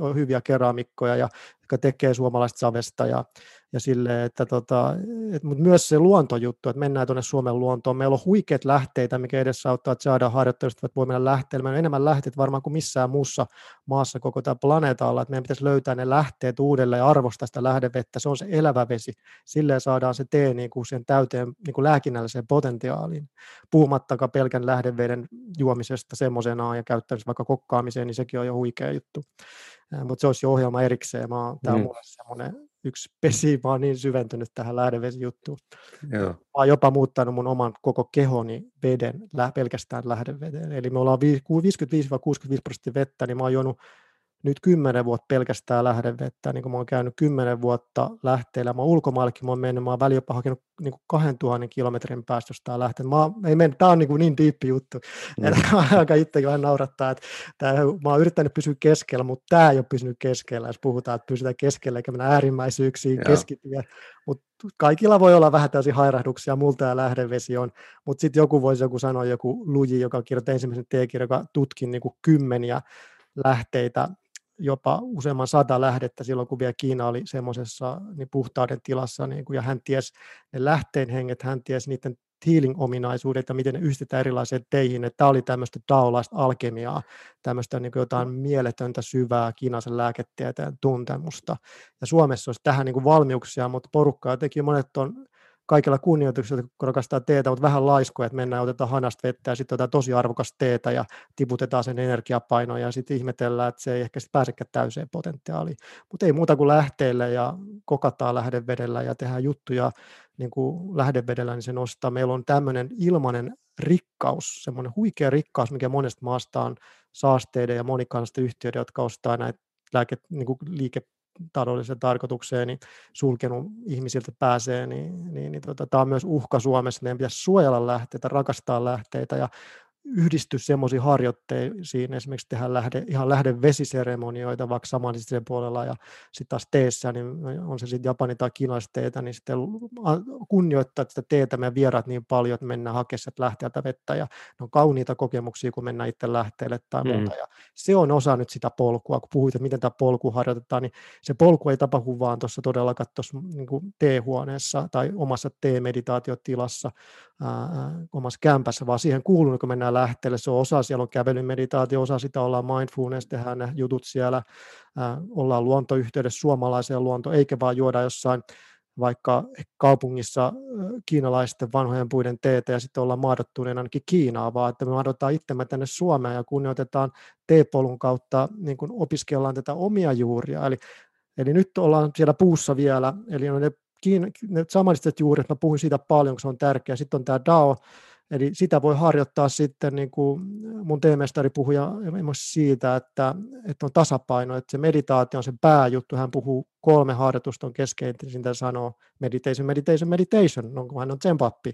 on hyviä keramikkoja, ja, jotka tekee suomalaista savesta ja ja sille, että tota, et, mutta myös se luontojuttu, että mennään tuonne Suomen luontoon. Meillä on huikeat lähteitä, mikä auttaa, että saadaan harjoittelusta, että voi mennä lähteille. Meillä on enemmän lähteet varmaan kuin missään muussa maassa koko tämä planeetalla, että meidän pitäisi löytää ne lähteet uudelleen ja arvostaa sitä lähdevettä. Se on se elävä vesi. Silleen saadaan se tee niin kuin sen täyteen niin kuin lääkinnälliseen potentiaaliin. Puhumattakaan pelkän lähdeveden juomisesta semmoisenaan ja käyttämistä vaikka kokkaamiseen, niin sekin on jo huikea juttu. Mutta se olisi jo ohjelma erikseen. Mä, tämä on mm. mulle semmoinen yksi pesi, mä oon niin syventynyt tähän lähdevesijuttuun. Joo. Mä oon jopa muuttanut mun oman koko kehoni veden, pelkästään lähdeveden. Eli me ollaan 55-65 prosenttia vettä, niin mä oon juonut nyt kymmenen vuotta pelkästään lähdevettä, niin kun mä oon käynyt kymmenen vuotta lähteellä, mä ulkomaillekin mä oon mennyt, mä oon väli jopa hakenut niin kuin 2000 kilometrin päästä jostain lähteen. Mä, ei men, tää on niin, kuin niin diippi juttu, mm. että aika itsekin vähän naurattaa, että tää, mä oon yrittänyt pysyä keskellä, mutta tämä ei ole pysynyt keskellä, jos puhutaan, että pysytään keskellä, eikä mennä äärimmäisyyksiin keskityä, mutta kaikilla voi olla vähän täysin hairahduksia, multa ja lähdevesi on, mutta sitten joku voisi joku sanoa, joku Luji, joka kirjoitti ensimmäisen T-kirjan, joka tutki niin kuin kymmeniä lähteitä jopa useamman sata lähdettä silloin, kun vielä Kiina oli semmoisessa niin puhtauden tilassa, niin kuin, ja hän ties ne lähteen henget, hän ties niiden healing-ominaisuudet ja miten ne yhdistetään erilaisiin teihin. Että tämä oli tämmöistä taolaista alkemiaa, tämmöistä niin jotain mieletöntä syvää kiinaisen lääketieteen tuntemusta. Ja Suomessa olisi tähän niin kuin valmiuksia, mutta porukkaa jotenkin monet on kaikilla kunnioituksella, kun rakastaa teetä, mutta vähän laiskoja, että mennään, otetaan hanasta vettä ja sitten otetaan tosi arvokas teetä ja tiputetaan sen energiapainoja ja sitten ihmetellään, että se ei ehkä pääsekään täyseen potentiaaliin. Mutta ei muuta kuin lähteelle ja kokataan lähdevedellä ja tehdään juttuja niin kuin lähdevedellä, niin se nostaa. Meillä on tämmöinen ilmainen rikkaus, semmoinen huikea rikkaus, mikä monesta maasta on saasteiden ja monikansallisten yhtiöiden, jotka ostaa näitä lääke, niin kuin liike, taloudelliseen tarkoitukseen niin sulkenut ihmisiltä pääsee, niin, niin, niin tota, tämä on myös uhka Suomessa. Meidän pitäisi suojella lähteitä, rakastaa lähteitä ja yhdisty semmoisiin harjoitteisiin, esimerkiksi tehdä lähde, ihan lähdevesiseremonioita vaikka samanistisen puolella ja sitten taas teessä, niin on se sitten japani tai kiinalaisteetä, niin sitten kunnioittaa sitä teetä meidän vieraat niin paljon, että mennään hakemaan sieltä lähteeltä vettä ja ne on kauniita kokemuksia, kun mennään itse lähteelle tai mm. muuta. Ja se on osa nyt sitä polkua, kun puhuit, että miten tämä polku harjoitetaan, niin se polku ei tapahdu vaan tuossa todellakaan tuossa niin teehuoneessa tai omassa teemeditaatiotilassa, ää, omassa kämpässä, vaan siihen kuuluu, kun mennään lähteelle. Se on osa, siellä on kävelymeditaatio, osa sitä ollaan mindfulness, tehdään ne jutut siellä, ollaan luontoyhteydessä suomalaiseen luontoon, eikä vaan juoda jossain vaikka kaupungissa kiinalaisten vanhojen puiden teetä ja sitten ollaan maadottuneen ainakin Kiinaa, vaan että me maadotaan itsemme tänne Suomeen ja kunnioitetaan teepolun kautta, niin kuin opiskellaan tätä omia juuria. Eli, eli nyt ollaan siellä puussa vielä, eli ne, kiin, ne samaniset juuret, mä puhuin siitä paljon, kun se on tärkeä. Sitten on tämä DAO, Eli sitä voi harjoittaa sitten, niin kuin mun teemestari puhui siitä, että, että on tasapaino, että se meditaatio on se pääjuttu. Hän puhuu kolme harjoitusta on keskeisintä sanoo meditation, meditation, meditation, kun hän on tsempappi,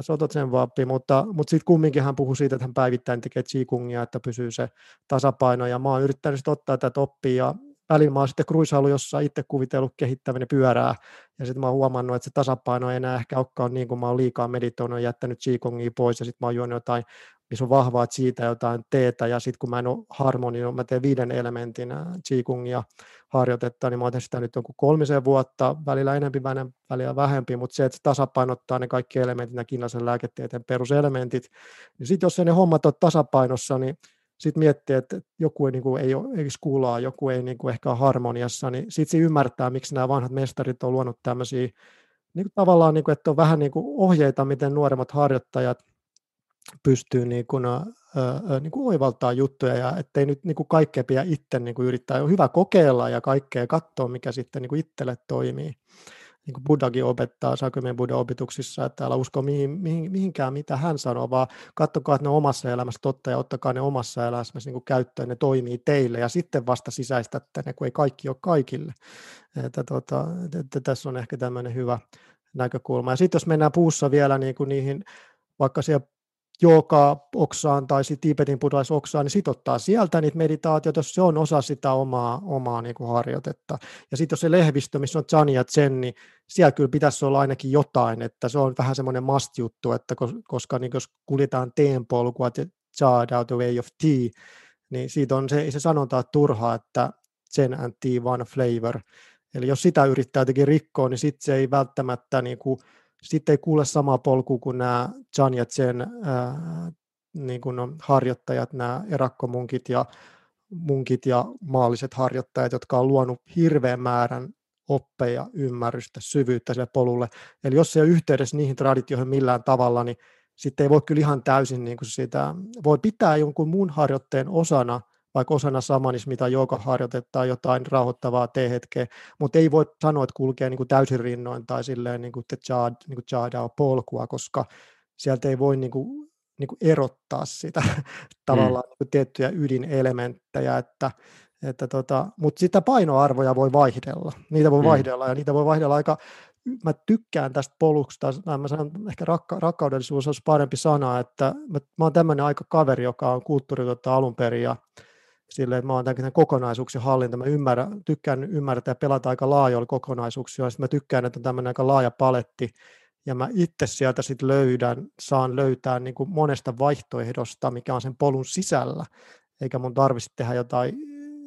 soto tsempappi, mutta, mutta sitten kumminkin hän puhuu siitä, että hän päivittäin tekee qigongia, että pysyy se tasapaino, ja mä oon yrittänyt ottaa tätä oppia, ja välillä mä oon sitten kruisailu, jossa itse kuvitellut kehittäminen pyörää, ja sitten mä oon huomannut, että se tasapaino ei enää ehkä olekaan niin kuin mä oon liikaa meditoinut, jättänyt Qigongia pois, ja sitten mä oon juonut jotain, missä on vahvaa siitä jotain teetä, ja sitten kun mä en ole harmoni, mä teen viiden elementin Qigongia harjoitetta, niin mä oon sitä nyt jonkun kolmisen vuotta, välillä enempi, välillä vähempi, mutta se, että se tasapainottaa ne kaikki elementit, nämä kiinalaisen lääketieteen peruselementit, niin sitten jos ei ne hommat ole tasapainossa, niin sitten miettii, että joku ei, niin kuin, ei, ole, ei skuulaa, joku ei niin kuin ehkä ole harmoniassa, niin sitten se ymmärtää, miksi nämä vanhat mestarit on luonut tämmöisiä niin kuin tavallaan, niin kuin, että on vähän niin kuin ohjeita, miten nuoremmat harjoittajat pystyy niin kuin, ä, ä, niin kuin oivaltaa juttuja ja ettei nyt niin kuin kaikkea pidä itse niin kuin yrittää. On hyvä kokeilla ja kaikkea katsoa, mikä sitten niin kuin itselle toimii niin kuin Buddhakin opettaa Sakymien Buddha opetuksissa, että älä usko mihin, mihin, mihinkään, mitä hän sanoo, vaan katsokaa, ne omassa elämässä totta ja ottakaa ne omassa elämässä niin kuin käyttöön, ne toimii teille ja sitten vasta sisäistätte ne, kun ei kaikki ole kaikille. Että, tota, että tässä on ehkä tämmöinen hyvä näkökulma. Ja sitten jos mennään puussa vielä niin kuin niihin, vaikka siellä joka oksaan tai Tibetin oksaan, niin sitten ottaa sieltä niitä meditaatioita, jos se on osa sitä omaa, omaa niin kuin harjoitetta. Ja sitten jos se lehvistö, missä on Chan ja Zen, niin siellä kyllä pitäisi olla ainakin jotain, että se on vähän semmoinen must-juttu, että koska niin jos kuljetaan teen polkua, Chad out the way of tea, niin siitä on se, se sanonta turhaa, että Zen and tea one flavor. Eli jos sitä yrittää jotenkin rikkoa, niin sitten se ei välttämättä niin kuin sitten ei kuule samaa polkua kuin nämä Jan ja ää, niin kuin harjoittajat, nämä erakkomunkit ja munkit ja maalliset harjoittajat, jotka on luonut hirveän määrän oppeja, ymmärrystä, syvyyttä sille polulle. Eli jos se ei ole yhteydessä niihin traditioihin millään tavalla, niin sitten ei voi kyllä ihan täysin niin kuin sitä, voi pitää jonkun muun harjoitteen osana, vaikka osana samanismi tai joka harjoitetta jotain rauhoittavaa T-hetkeä, mutta ei voi sanoa, että kulkee niin kuin täysin rinnoin tai silleen niin kuin te chad, niin kuin polkua, koska sieltä ei voi niin kuin, niin kuin erottaa sitä tavallaan mm. niin tiettyjä ydinelementtejä, että, että tota, mutta sitä painoarvoja voi vaihdella. Niitä voi mm. vaihdella ja niitä voi vaihdella aika mä tykkään tästä polusta, tai mä sanon ehkä rakka, rakkaudellisuus olisi parempi sana, että mä, mä oon tämmöinen aika kaveri, joka on kulttuuritotta alun perin ja silleen, että mä oon tämän kokonaisuuksien hallinta, mä ymmärrän, tykkään ymmärtää ja pelata aika laajoilla kokonaisuuksia, ja mä tykkään, että on tämmöinen aika laaja paletti, ja mä itse sieltä sitten löydän, saan löytää niin kuin monesta vaihtoehdosta, mikä on sen polun sisällä, eikä mun tarvitsisi tehdä jotain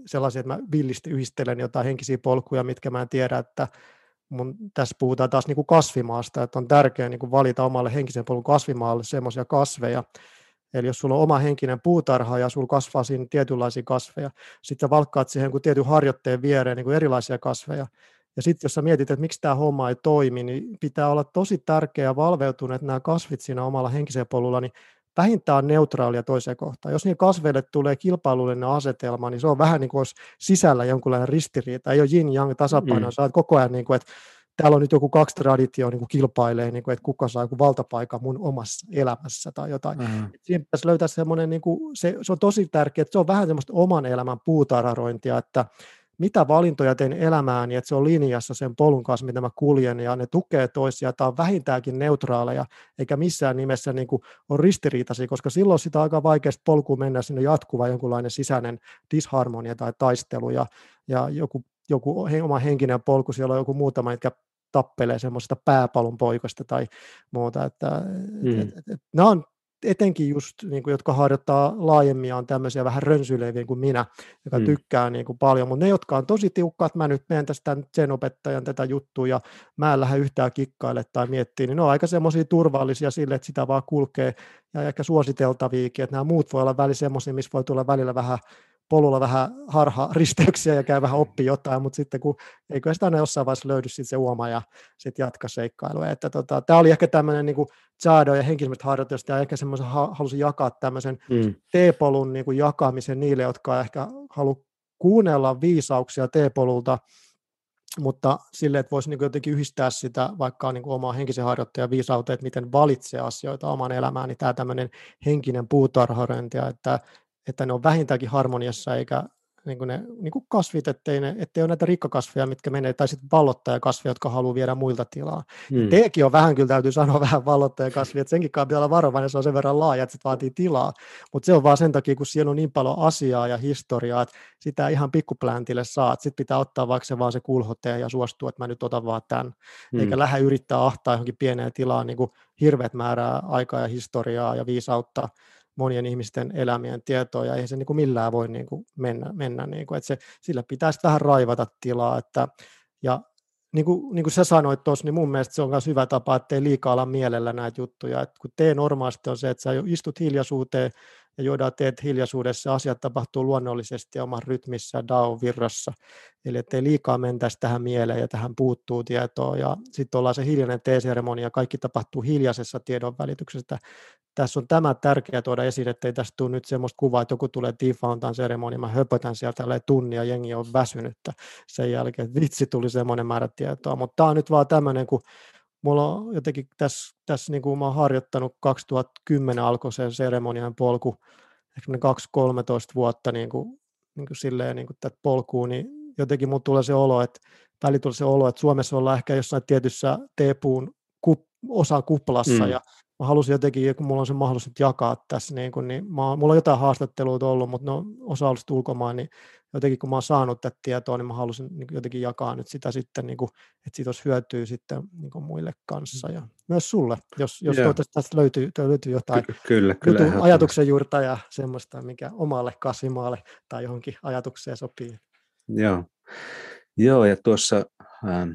sellaisia, että mä villisti yhdistelen jotain henkisiä polkuja, mitkä mä en tiedä, että mun, tässä puhutaan taas niin kuin kasvimaasta, että on tärkeää niin kuin valita omalle henkisen polun kasvimaalle semmoisia kasveja, Eli jos sulla on oma henkinen puutarha ja sulla kasvaa siinä tietynlaisia kasveja, sitten valkkaat siihen kuin tietyn harjoitteen viereen niin kuin erilaisia kasveja. Ja sitten jos sä mietit, että miksi tämä homma ei toimi, niin pitää olla tosi tärkeä ja valveutunut, että nämä kasvit siinä omalla henkisellä polulla, niin vähintään neutraalia toiseen kohtaan. Jos niin kasveille tulee kilpailullinen asetelma, niin se on vähän niin kuin olisi sisällä jonkunlainen ristiriita. Ei ole yin-yang tasapaino, mm. sä koko ajan niin kuin, että täällä on nyt joku kaksi traditioa niin kuin kilpailee, niin kuin, että kuka saa joku valtapaikan mun omassa elämässä tai jotain. Mm. Siinä pitäisi löytää semmoinen, niin kuin, se, se on tosi tärkeää, että se on vähän semmoista oman elämän puutarharointia, että mitä valintoja teen elämään, että se on linjassa sen polun kanssa, mitä mä kuljen, ja ne tukee toisiaan, tai on vähintäänkin neutraaleja, eikä missään nimessä niin kuin ole ristiriitaisia, koska silloin sitä on aika vaikeasti polkuun mennä sinne jatkuva jonkunlainen sisäinen disharmonia tai taistelu, ja, ja joku joku oma henkinen polku, siellä on joku muutama, jotka tappelee semmoista pääpalon poikasta tai muuta. Että, mm. et, et, et, nämä on etenkin just, niin kuin, jotka harjoittaa laajemmin, on tämmöisiä vähän rönsyileviä kuin minä, joka mm. tykkää niin kuin, paljon, mutta ne, jotka on tosi tiukka, että mä nyt menen tästä sen opettajan tätä juttua ja mä en lähde yhtään kikkaille tai miettiä, niin ne on aika semmoisia turvallisia sille, että sitä vaan kulkee ja ehkä suositeltaviikin, että nämä muut voi olla välillä semmoisia, missä voi tulla välillä vähän polulla vähän harha risteyksiä ja käy vähän oppi jotain, mutta sitten kun eikö sitä aina jossain vaiheessa löydy sit se uoma ja sitten jatka seikkailua. Että tota, tämä oli ehkä tämmöinen niin Chado ja henkilöstä harjoitusta ja ehkä semmoisen halusin jakaa tämmöisen mm. T-polun niin jakamisen niille, jotka ehkä haluaa kuunnella viisauksia T-polulta, mutta sille, että voisi niin jotenkin yhdistää sitä vaikka niin kuin omaa henkisen harjoittajan viisauteen, että miten valitsee asioita oman elämään, niin tämä tämmöinen henkinen puutarharointi, että, että ne on vähintäänkin harmoniassa eikä niin kuin ne niin kuin kasvit, ettei, ne, ettei ole näitä rikkakasveja, mitkä menee, tai sitten vallottajakasveja, jotka haluaa viedä muilta tilaa. Hmm. Teekin on vähän, kyllä täytyy sanoa vähän vallottajakasvi, että senkin pitää olla varovainen, se on sen verran laaja, että se vaatii tilaa, mutta se on vaan sen takia, kun siellä on niin paljon asiaa ja historiaa, että sitä ihan pikkupläntille saat, sitten pitää ottaa vaikka se vaan se kulhoteen ja suostua, että mä nyt otan vaan tämän, hmm. eikä lähde yrittää ahtaa johonkin pieneen tilaan niin kuin hirveät määrää aikaa ja historiaa ja viisautta, monien ihmisten elämien tietoa, ja ei se niin kuin millään voi niin kuin mennä, mennä niin kuin, että se, sillä pitäisi vähän raivata tilaa, että, ja niin kuin, niin kuin sä sanoit tuossa, niin mun mielestä se on myös hyvä tapa, ettei liikaa olla mielellä näitä juttuja, että kun tee normaalisti on se, että sä istut hiljaisuuteen ja juodaan teet hiljaisuudessa, asiat tapahtuu luonnollisesti ja oman rytmissä DAO-virrassa, eli ettei liikaa mentäisi tähän mieleen ja tähän puuttuu tietoa, ja sitten ollaan se hiljainen teeseremonia, kaikki tapahtuu hiljaisessa tiedon välityksessä. Tässä on tämä tärkeää tuoda esiin, ettei tästä tule nyt semmoista kuvaa, että joku tulee defauntan seremonia, mä höpötän sieltä tunnin ja jengi on väsynyttä sen jälkeen, vitsi tuli semmoinen määrä tietoa, mutta tämä on nyt vaan tämmöinen, kun mulla on jotenkin tässä, tässä niin kuin mä oon harjoittanut 2010 alkoi se seremonian polku, ehkä 2-13 vuotta niin kuin, niin kuin silleen niin kuin tätä polkuun, niin jotenkin mulla tulee se olo, että väli tulee se olo, että Suomessa ollaan ehkä jossain tietyssä teepuun kup, osa kuplassa mm. ja mä halusin jotenkin, kun mulla on se mahdollisuus jakaa tässä, niin, kun, niin mä, mulla on jotain haastatteluita ollut, mutta ne on osa ollut ulkomaan, niin jotenkin kun mä oon saanut tätä tietoa, niin mä halusin niin jotenkin jakaa nyt sitä sitten, niin kuin, että siitä olisi hyötyä sitten niin kuin muille kanssa ja myös sulle, jos, jos tästä löytyy, löytyy jotain Ky- kyllä, kyllä, jutun, ajatuksen juurta ja semmoista, mikä omalle kasvimaalle tai johonkin ajatukseen sopii. Joo, Joo ja tuossa ähm,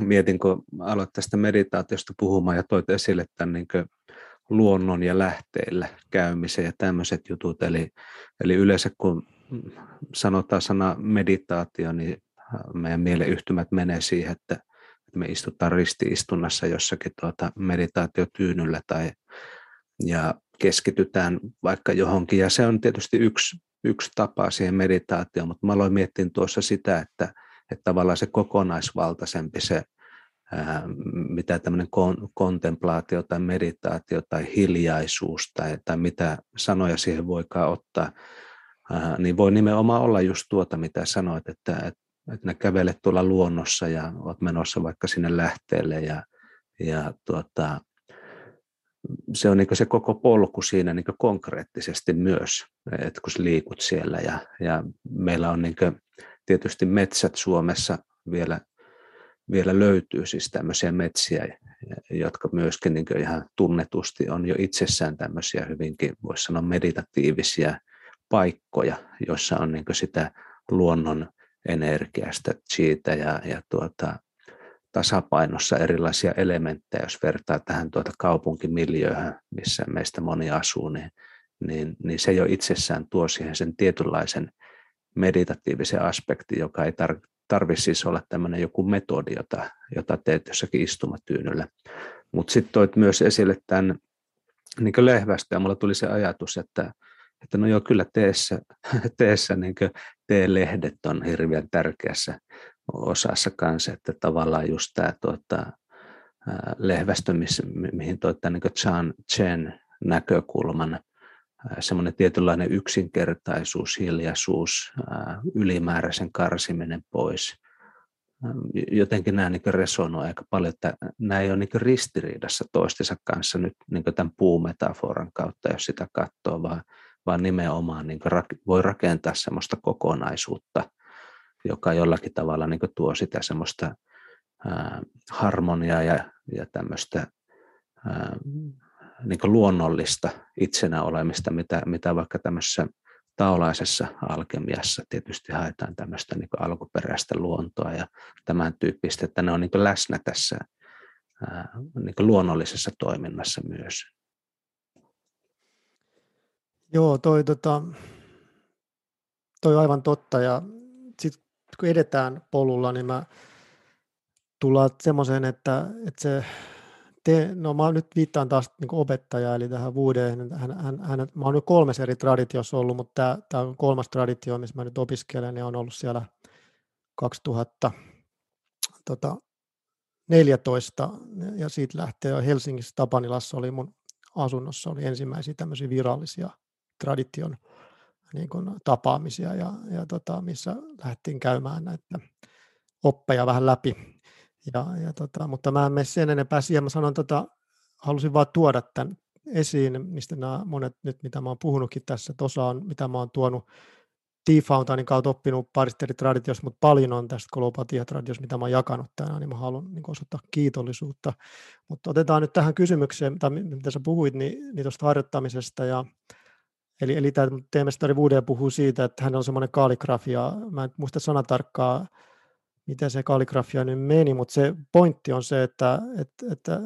mietin, kun aloit tästä meditaatiosta puhumaan ja toit esille tämän niin luonnon ja lähteillä käymisen ja tämmöiset jutut. Eli, eli yleensä kun sanotaan sana meditaatio, niin meidän mieleyhtymät menee siihen, että me istutaan ristiistunnassa jossakin tuota meditaatiotyynyllä tai ja keskitytään vaikka johonkin. Ja se on tietysti yksi, yksi tapa siihen meditaatioon, mutta mä aloin miettiä tuossa sitä, että, että tavallaan se kokonaisvaltaisempi se mitä tämmöinen kon, kontemplaatio tai meditaatio tai hiljaisuus tai, tai mitä sanoja siihen voikaan ottaa, niin voi nimenomaan olla just tuota, mitä sanoit, että, että, että ne kävelet tuolla luonnossa ja olet menossa vaikka sinne lähteelle ja, ja tuota, se on niin se koko polku siinä niin konkreettisesti myös, että kun liikut siellä ja, ja meillä on niin tietysti metsät Suomessa vielä vielä löytyy siis tämmöisiä metsiä, jotka myöskin niin ihan tunnetusti on jo itsessään tämmöisiä hyvinkin, voisi sanoa meditatiivisia paikkoja, joissa on niin sitä luonnon energiasta, siitä ja, ja tuota, tasapainossa erilaisia elementtejä, jos vertaa tähän tuota kaupunkimiljööhön, missä meistä moni asuu, niin, niin, niin se jo itsessään tuo siihen sen tietynlaisen meditatiivisen aspektin, joka ei tar- tarvitse siis olla tämmöinen joku metodi, jota, jota teet jossakin istumatyynyllä. Mutta sitten toit myös esille tämän niin lehvästä ja mulla tuli se ajatus, että, että no joo, kyllä teessä, teessä niin T-lehdet on hirveän tärkeässä osassa kanssa, että tavallaan just tämä tuota, lehvästö, mihin tämän niin Chan Chen näkökulman, semmoinen tietynlainen yksinkertaisuus, hiljaisuus, ylimääräisen karsiminen pois. Jotenkin nämä niin resonoivat aika paljon, että nämä ei ole niin ristiriidassa toistensa kanssa nyt niin tämän puumetaforan kautta, jos sitä katsoo, vaan, vaan nimenomaan niin voi rakentaa semmoista kokonaisuutta, joka jollakin tavalla niin tuo sitä semmoista harmoniaa ja, ja tämmöistä niin luonnollista itsenä olemista, mitä, mitä vaikka tämmöisessä taolaisessa alkemiassa tietysti haetaan tämmöistä niin alkuperäistä luontoa ja tämän tyyppistä, että ne on niin läsnä tässä niin luonnollisessa toiminnassa myös. Joo, toi tota, toi aivan totta ja sitten kun edetään polulla, niin mä tullaan semmoiseen, että, että se te, no mä nyt viittaan taas niin opettajaa, eli tähän Woodeen. Hän, hän, hän, mä oon nyt kolmes eri traditiossa ollut, mutta tämä, tämä on kolmas traditio, missä mä nyt opiskelen, ja on ollut siellä 2014, ja siitä lähtee Helsingissä Tapanilassa oli mun asunnossa, oli ensimmäisiä tämmöisiä virallisia tradition niin kuin tapaamisia, ja, ja tota, missä lähdettiin käymään näitä oppeja vähän läpi. Ja, ja tota, mutta mä en mene sen enempää siihen. Mä sanon, tota, halusin vaan tuoda tämän esiin, mistä nämä monet nyt, mitä mä oon puhunutkin tässä, tuossa on, mitä mä oon tuonut T-Fountainin kautta oppinut parista eri traditiosta, mutta paljon on tästä kolopatia-tradiosta, mitä mä oon jakanut tänään, niin mä haluan niin osoittaa kiitollisuutta. Mutta otetaan nyt tähän kysymykseen, tai mitä sä puhuit, niin, niin tuosta harjoittamisesta. Ja, eli, eli tämä teemestari Wude puhuu siitä, että hän on semmoinen kaligrafia, mä en muista sanatarkkaa, miten se kalligrafia nyt meni, mutta se pointti on se, että, että, että,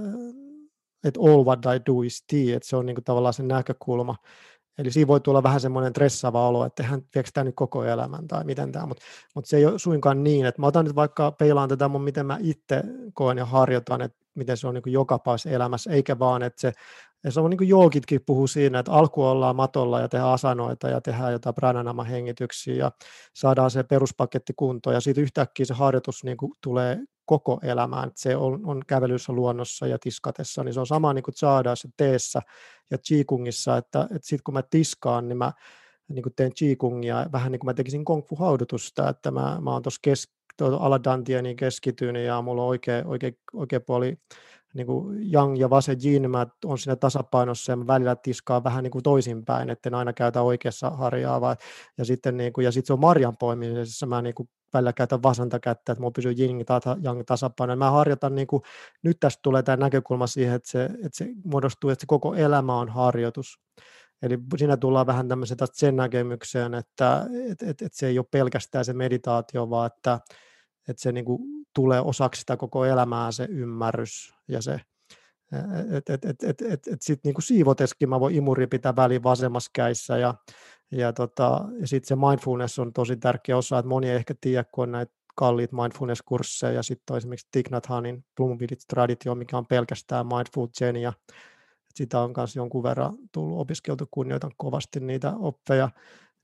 että all what I do is tea, että se on niin kuin tavallaan se näkökulma. Eli siinä voi tulla vähän semmoinen stressaava olo, että hän viekö tämä nyt koko elämän tai miten tämä, mutta, mutta se ei ole suinkaan niin, että mä otan nyt vaikka peilaan tätä mun, miten mä itse koen ja harjoitan, että miten se on niin joka päivässä elämässä, eikä vaan, että se ja se on niin kuin joogitkin puhuu siinä, että alku ollaan matolla ja tehdään asanoita ja tehdään jotain prananama-hengityksiä ja saadaan se peruspaketti kuntoon ja sitten yhtäkkiä se harjoitus niin kuin tulee koko elämään. Se on, on kävelyssä luonnossa ja tiskatessa, niin se on sama niin kuin se teessä ja qigungissa, että, että sitten kun mä tiskaan, niin mä niin kuin teen qigungia vähän niin kuin mä tekisin kung fu haudutusta, että mä, mä oon tuossa kes, aladantia niin keskitynyt ja mulla on oikea, oikea, oikea puoli niin kuin yang ja vase yin, mä on siinä tasapainossa ja mä välillä tiskaa vähän niin kuin toisinpäin, etten aina käytä oikeassa harjaa, vaan, ja sitten niin kuin, ja sitten se on marjan poimimisessa, mä niin kuin välillä käytän vasenta kättä, että mulla pysyy yin ja yang tasapaino. Mä harjoitan, niin kuin, nyt tästä tulee tämä näkökulma siihen, että se, että se muodostuu, että se koko elämä on harjoitus. Eli siinä tullaan vähän tämmöiseen sen näkemykseen, että et, et, et se ei ole pelkästään se meditaatio, vaan että, että se niin kuin tulee osaksi sitä koko elämää se ymmärrys ja se, että et, et, et, et, et sitten niin siivoteskin mä voin imuri pitää väliin vasemmassa käissä ja, ja, tota, ja sitten se mindfulness on tosi tärkeä osa, että moni ei ehkä tiedä, kun on näitä kalliit mindfulness-kursseja ja sitten on esimerkiksi Thich Nhat Hanin Traditio, mikä on pelkästään mindful Zen ja sitä on myös jonkun verran tullut opiskeltu, kunnioitan kovasti niitä oppeja,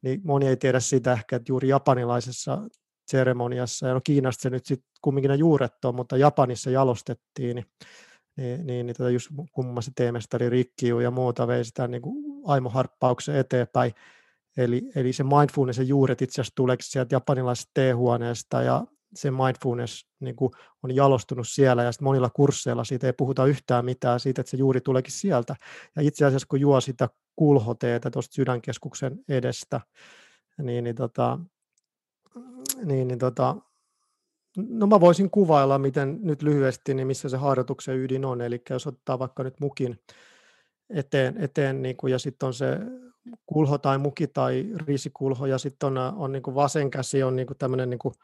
niin moni ei tiedä sitä ehkä, että juuri japanilaisessa seremoniassa, ja no Kiinasta se nyt sitten kumminkin ne juuret on, mutta Japanissa jalostettiin, niin, niin, niin, niin tota just kun muun muassa teemestari Rikkiu ja muuta vei sitä niin kuin aimoharppauksen eteenpäin, eli, eli se mindfulness ja juuret itse asiassa tuleekin sieltä japanilaisesta teehuoneesta, ja se mindfulness niin kuin on jalostunut siellä, ja sitten monilla kursseilla siitä ei puhuta yhtään mitään siitä, että se juuri tuleekin sieltä. Ja itse asiassa kun juo sitä kulhoteeta tuosta sydänkeskuksen edestä, niin, niin tota, niin, niin tota, no mä voisin kuvailla, miten nyt lyhyesti, niin missä se harjoituksen ydin on. Eli jos ottaa vaikka nyt mukin eteen, eteen niin kuin, ja sitten on se kulho tai muki tai riisikulho, ja sitten on, on niin kuin vasen käsi on niin kuin tämmöinen niin kuin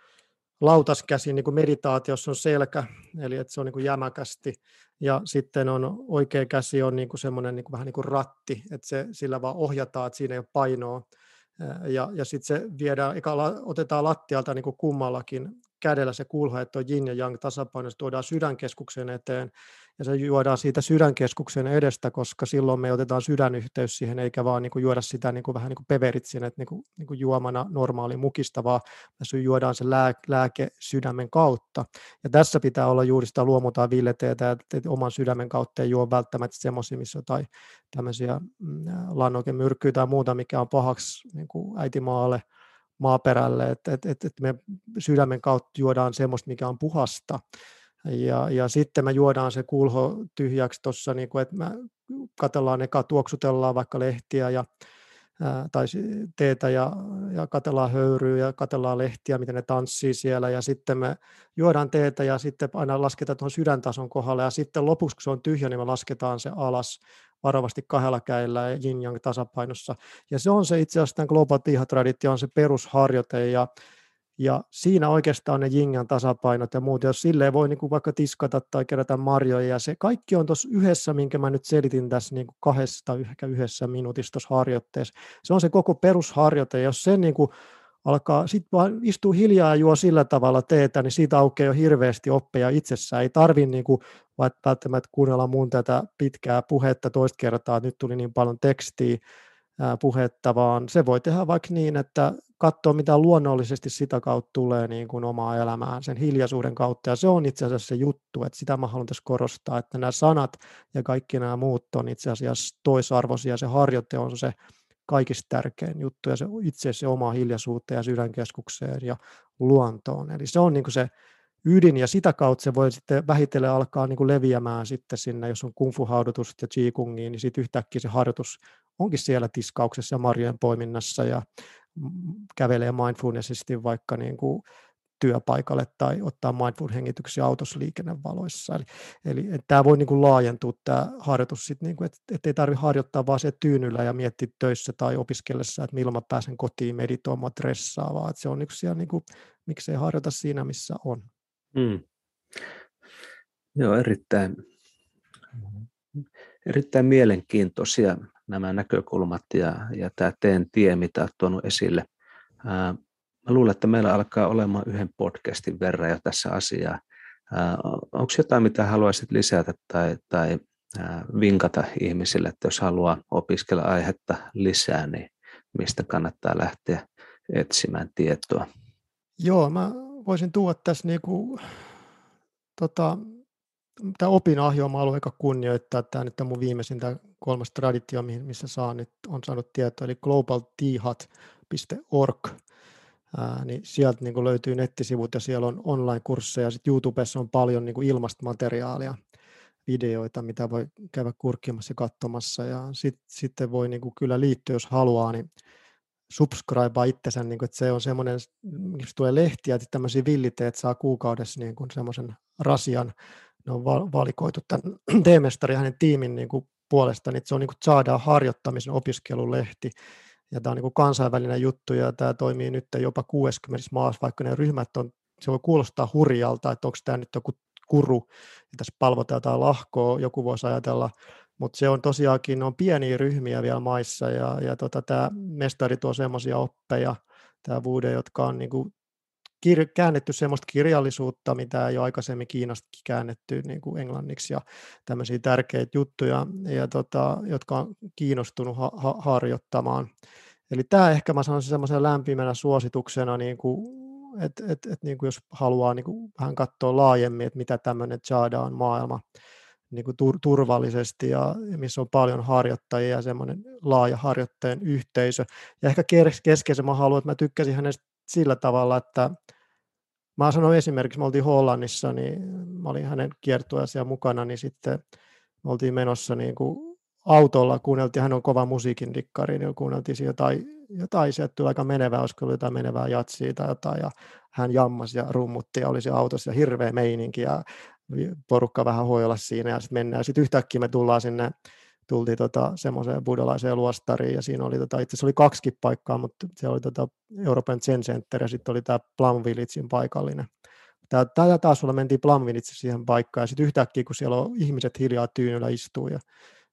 lautaskäsi niin kuin meditaatiossa on selkä, eli että se on niin kuin jämäkästi, ja sitten on oikea käsi on niin kuin semmoinen niin kuin, vähän niin kuin ratti, että se, sillä vaan ohjataan, että siinä ei ole painoa, ja, ja sitten se viedään, eka otetaan lattialta niin kuin kummallakin kädellä se kulho, että on yin ja yang tasapaino, se tuodaan sydänkeskuksen eteen ja se juodaan siitä sydänkeskuksen edestä, koska silloin me otetaan sydänyhteys siihen, eikä vaan niin kuin juoda sitä niin kuin, vähän niin kuin peveritsin, että niin kuin, niin kuin juomana normaali mukista, vaan me juodaan se lää, lääke sydämen kautta. Ja tässä pitää olla juuri sitä luomutaan villeteetä, että oman sydämen kautta ei juo välttämättä semmoisia, missä on tai tämmöisiä mm, lannokemyrkkyjä tai muuta, mikä on pahaksi niin kuin äitimaalle, maaperälle, että, että, että me sydämen kautta juodaan semmoista, mikä on puhasta. Ja, ja sitten me juodaan se kulho tyhjäksi tuossa, niin että me katellaan eka, tuoksutellaan vaikka lehtiä ja, ää, tai teetä ja, ja katellaan höyryä ja katellaan lehtiä, miten ne tanssii siellä. Ja sitten me juodaan teetä ja sitten aina lasketaan tuohon sydäntason kohdalle. Ja sitten lopuksi, kun se on tyhjä, niin me lasketaan se alas varovasti kahdella käillä ja yin yang tasapainossa. Ja se on se itse asiassa tämän global on se perusharjoite. Ja, ja siinä oikeastaan ne jingän tasapainot ja muut, jos silleen voi niin kuin vaikka tiskata tai kerätä marjoja, ja se kaikki on tuossa yhdessä, minkä mä nyt selitin tässä niin kuin kahdesta ehkä yhdessä minuutissa tuossa harjoitteessa. Se on se koko perusharjoite, ja jos se niin kuin alkaa, sitten vaan istuu hiljaa ja juo sillä tavalla teetä, niin siitä aukeaa jo hirveästi oppeja itsessään. Ei tarvi niin kuin, välttämättä kuunnella mun tätä pitkää puhetta toista kertaa, että nyt tuli niin paljon tekstiä, puhetta, vaan se voi tehdä vaikka niin, että katsoo mitä luonnollisesti sitä kautta tulee niin kuin omaa elämään sen hiljaisuuden kautta. Ja se on itse asiassa se juttu, että sitä mä haluan tässä korostaa, että nämä sanat ja kaikki nämä muut on itse asiassa toisarvoisia. Se harjoite on se kaikista tärkein juttu ja se itse se oma hiljaisuuteen ja sydänkeskukseen ja luontoon. Eli se on niin kuin se ydin ja sitä kautta se voi sitten vähitellen alkaa niin kuin leviämään sitten sinne, jos on kungfu-haudutusta ja qigongia, niin sitten yhtäkkiä se harjoitus onkin siellä tiskauksessa ja marjojen poiminnassa ja kävelee mindfulnessisesti vaikka niin kuin työpaikalle tai ottaa mindful-hengityksiä autossa liikennevaloissa. Eli, eli tämä voi niin kuin laajentua tämä harjoitus, sit niin kuin, että, että ei tarvitse harjoittaa vaan se tyynyllä ja miettiä töissä tai opiskellessa, että milloin mä pääsen kotiin meditoimaan stressaa, vaan se on siellä, niin kuin, miksei harjoita siinä, missä on. Hmm. Joo, erittäin, erittäin mielenkiintoisia nämä näkökulmat ja, ja tämä teen tie, mitä olet tuonut esille. Ää, mä luulen, että meillä alkaa olemaan yhden podcastin verran jo tässä asiaa. Onko jotain, mitä haluaisit lisätä tai, tai ää, vinkata ihmisille, että jos haluaa opiskella aihetta lisää, niin mistä kannattaa lähteä etsimään tietoa? Joo, mä voisin tuoda tässä niinku, tota, tämä opinahjo mä haluan aika kunnioittaa. Tämä nyt on mun viimeisin tämä kolmas traditio, missä saan nyt, on saanut tietoa, eli globaltihat.org. Ää, niin sieltä niin löytyy nettisivut ja siellä on online-kursseja. Sitten YouTubessa on paljon niin ilmasta materiaalia, videoita, mitä voi käydä kurkkimassa ja katsomassa. Ja sit, sitten voi niin kyllä liittyä, jos haluaa, niin subscribea itsensä, niin kuin, että se on semmoinen, jos tulee lehtiä, että tämmöisiä villiteet saa kuukaudessa niin kuin semmoisen rasian, ne on valikoitu tämän teemestari hänen tiimin niin kuin puolesta, niin se on niin kuin saadaan harjoittamisen opiskelulehti, ja tämä on niin kuin kansainvälinen juttu, ja tämä toimii nyt jopa 60 maassa, vaikka ne ryhmät on, se voi kuulostaa hurjalta, että onko tämä nyt joku kuru, ja tässä palvotaan jotain lahkoa, joku voisi ajatella, mutta se on tosiaankin, on pieniä ryhmiä vielä maissa, ja, ja tota, tämä mestari tuo semmoisia oppeja, tämä Vude, jotka on niin kuin kir- käännetty semmoista kirjallisuutta, mitä ei ole aikaisemmin Kiinasta käännetty niin kuin englanniksi ja tämmöisiä tärkeitä juttuja, ja tota, jotka on kiinnostunut ha- ha- harjoittamaan. Eli tämä ehkä mä sanoisin semmoisen lämpimänä suosituksena, niin kuin, että et, et, niin kuin jos haluaa niin kuin vähän katsoa laajemmin, että mitä tämmöinen Jada on maailma niin kuin tur- turvallisesti ja missä on paljon harjoittajia ja semmoinen laaja harjoittajien yhteisö. Ja ehkä keskeisen mä haluan, että mä tykkäsin hänestä sillä tavalla, että mä sanoin esimerkiksi, me oltiin Hollannissa, niin mä olin hänen kiertueessa mukana, niin sitten me oltiin menossa niin kuin autolla, kuunneltiin, hän on kova musiikin dikkari, niin kuunneltiin jotain, jotain sieltä tuli aika menevää, olisiko jotain menevää jatsia tai jotain, ja hän jammasi ja rummutti ja oli se autossa ja hirveä meininki ja porukka vähän hoilla siinä ja sitten mennään. Sitten yhtäkkiä me tullaan sinne tultiin tota, semmoiseen buddhalaiseen luostariin ja siinä oli tota, itse asiassa oli kaksi paikkaa, mutta se oli tota Euroopan Zen Center ja sitten oli tämä Plum Villagein paikallinen. Tätä taas sulla mentiin Plum Village siihen paikkaan ja sitten yhtäkkiä kun siellä on ihmiset hiljaa tyynyllä istuu ja,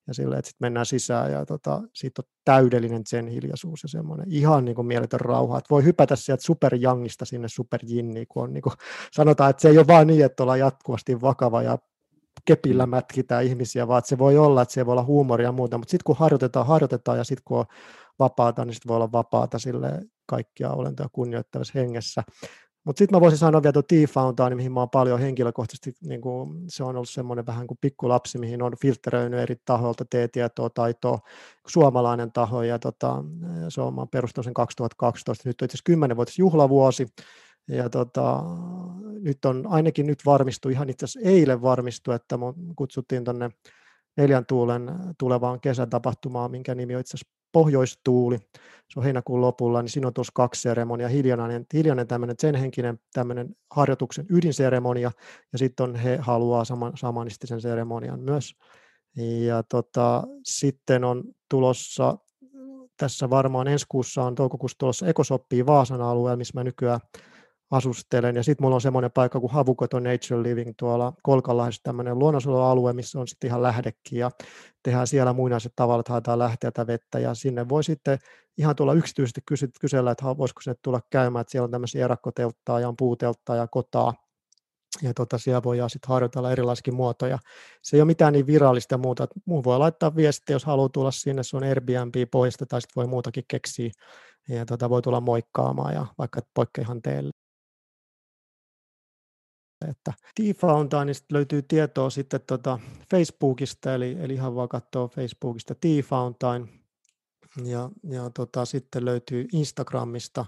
ja silleen, että sitten mennään sisään ja tota, sitten on täydellinen zen hiljaisuus ja semmoinen ihan niin kuin mieletön rauha, että voi hypätä sieltä superjangista sinne superjinniin, kun on niin kuin, sanotaan, että se ei ole vaan niin, että ollaan jatkuvasti vakava ja kepillä mm. mätkitään ihmisiä, vaan se voi olla, että se voi olla huumoria ja muuta, mutta sitten kun harjoitetaan, harjoitetaan ja sitten kun on vapaata, niin sitten voi olla vapaata sille kaikkia olentoja kunnioittavassa hengessä. Mutta sitten mä voisin sanoa vielä tuo T-Fountain, mihin mä oon paljon henkilökohtaisesti, niin kuin, se on ollut semmoinen vähän kuin pikkulapsi, mihin on filtteröinyt eri tahoilta T-tietoa, taitoa, suomalainen taho, ja tota, se on, mä perustanut sen 2012, nyt on itse asiassa 10 vuotias juhlavuosi, ja tota, nyt on ainakin nyt varmistu, ihan itse asiassa eilen varmistu, että kutsuttiin tuonne neljän tuulen tulevaan kesätapahtumaan, minkä nimi on itse asiassa Pohjoistuuli. Se on heinäkuun lopulla, niin siinä on tuossa kaksi seremoniaa, hiljainen, hiljainen tämmöinen sen henkinen tämmöinen harjoituksen ydinseremonia, ja sitten on he haluaa saman, samanistisen seremonian myös. Ja tota, sitten on tulossa, tässä varmaan ensi kuussa on toukokuussa tulossa Ekosoppiin Vaasan alueella, missä mä nykyään asustelen. Ja sitten mulla on semmoinen paikka kuin Havukoto Nature Living tuolla Kolkalaisessa tämmöinen luonnonsuojelualue, missä on sitten ihan lähdekin ja tehdään siellä muinaiset tavalla, että haetaan lähteitä vettä ja sinne voi sitten ihan tulla yksityisesti kysellä, että voisiko sinne tulla käymään, että siellä on tämmöisiä erakkotelttaa ja on puutelttaa ja kotaa ja tota, siellä voidaan sitten harjoitella erilaisia muotoja. Se ei ole mitään niin virallista ja muuta. Muu voi laittaa viestiä, jos haluaa tulla sinne, se on Airbnb poista tai sitten voi muutakin keksiä. Ja tota, voi tulla moikkaamaan ja vaikka ihan teille. Että T-Fountainista löytyy tietoa sitten tota Facebookista, eli, eli ihan vaan katsoa Facebookista T-Fountain. Ja, ja tota, sitten löytyy Instagramista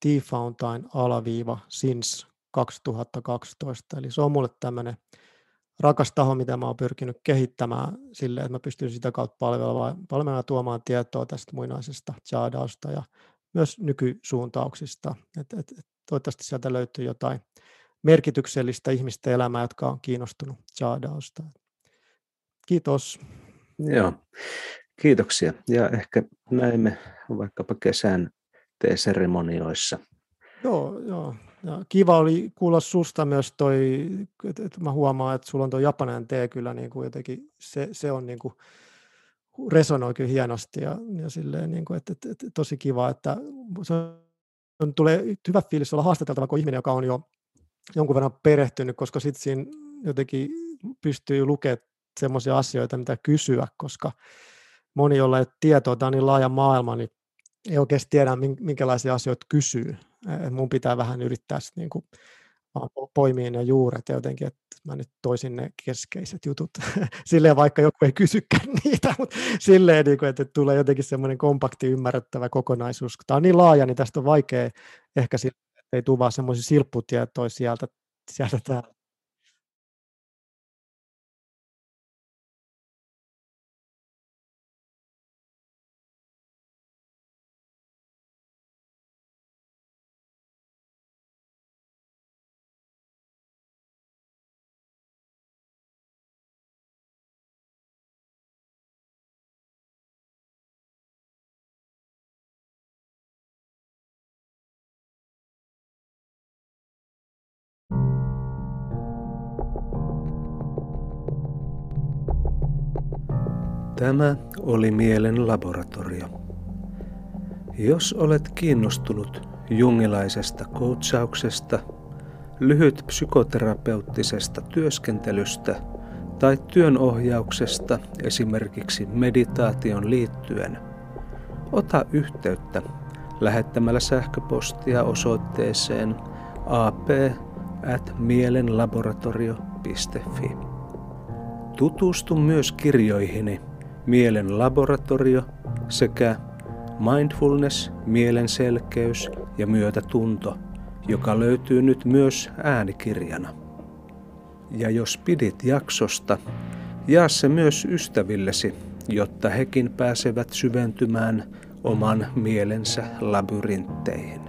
T-Fountain alaviiva since 2012. Eli se on mulle tämmöinen rakas taho, mitä mä oon pyrkinyt kehittämään sille, että mä pystyn sitä kautta palvelemaan, palvelemaan tuomaan tietoa tästä muinaisesta Chadausta ja myös nykysuuntauksista. Et, et, toivottavasti sieltä löytyy jotain merkityksellistä ihmisten elämää, jotka on kiinnostunut Chadausta. Kiitos. Joo, kiitoksia. Ja ehkä näemme vaikkapa kesän teeseremonioissa. Joo, joo. Ja kiva oli kuulla susta myös toi, että et mä huomaan, että sulla on tuo japanen tee kyllä niin kuin jotenkin, se, se on niin kuin, resonoi kyllä hienosti ja, ja silleen, niin kuin, että, että, että, tosi kiva, että se on, tulee hyvä fiilis olla haastateltava kuin ihminen, joka on jo jonkun verran perehtynyt, koska sitten siinä jotenkin pystyy lukemaan semmoisia asioita, mitä kysyä, koska moni, jolla ei tietoa, tämä on niin laaja maailma, niin ei oikeasti tiedä, minkälaisia asioita kysyy. Et mun pitää vähän yrittää niin kuin poimia ne juuret ja jotenkin, että mä nyt toisin ne keskeiset jutut. silleen vaikka joku ei kysykään niitä, mutta silleen, niin kuin, että tulee jotenkin semmoinen kompakti ymmärrettävä kokonaisuus. Tämä on niin laaja, niin tästä on vaikea ehkä ei tule vaan semmoisia silpputietoja sieltä, sieltä täällä. Tämä oli Mielen laboratorio. Jos olet kiinnostunut jungilaisesta koutsauksesta, lyhyt psykoterapeuttisesta työskentelystä tai työnohjauksesta esimerkiksi meditaation liittyen, ota yhteyttä lähettämällä sähköpostia osoitteeseen ap@mielenlaboratorio.fi. Tutustu myös kirjoihini Mielen laboratorio sekä Mindfulness, mielen selkeys ja myötätunto, joka löytyy nyt myös äänikirjana. Ja jos pidit jaksosta, jaa se myös ystävillesi, jotta hekin pääsevät syventymään oman mielensä labyrintteihin.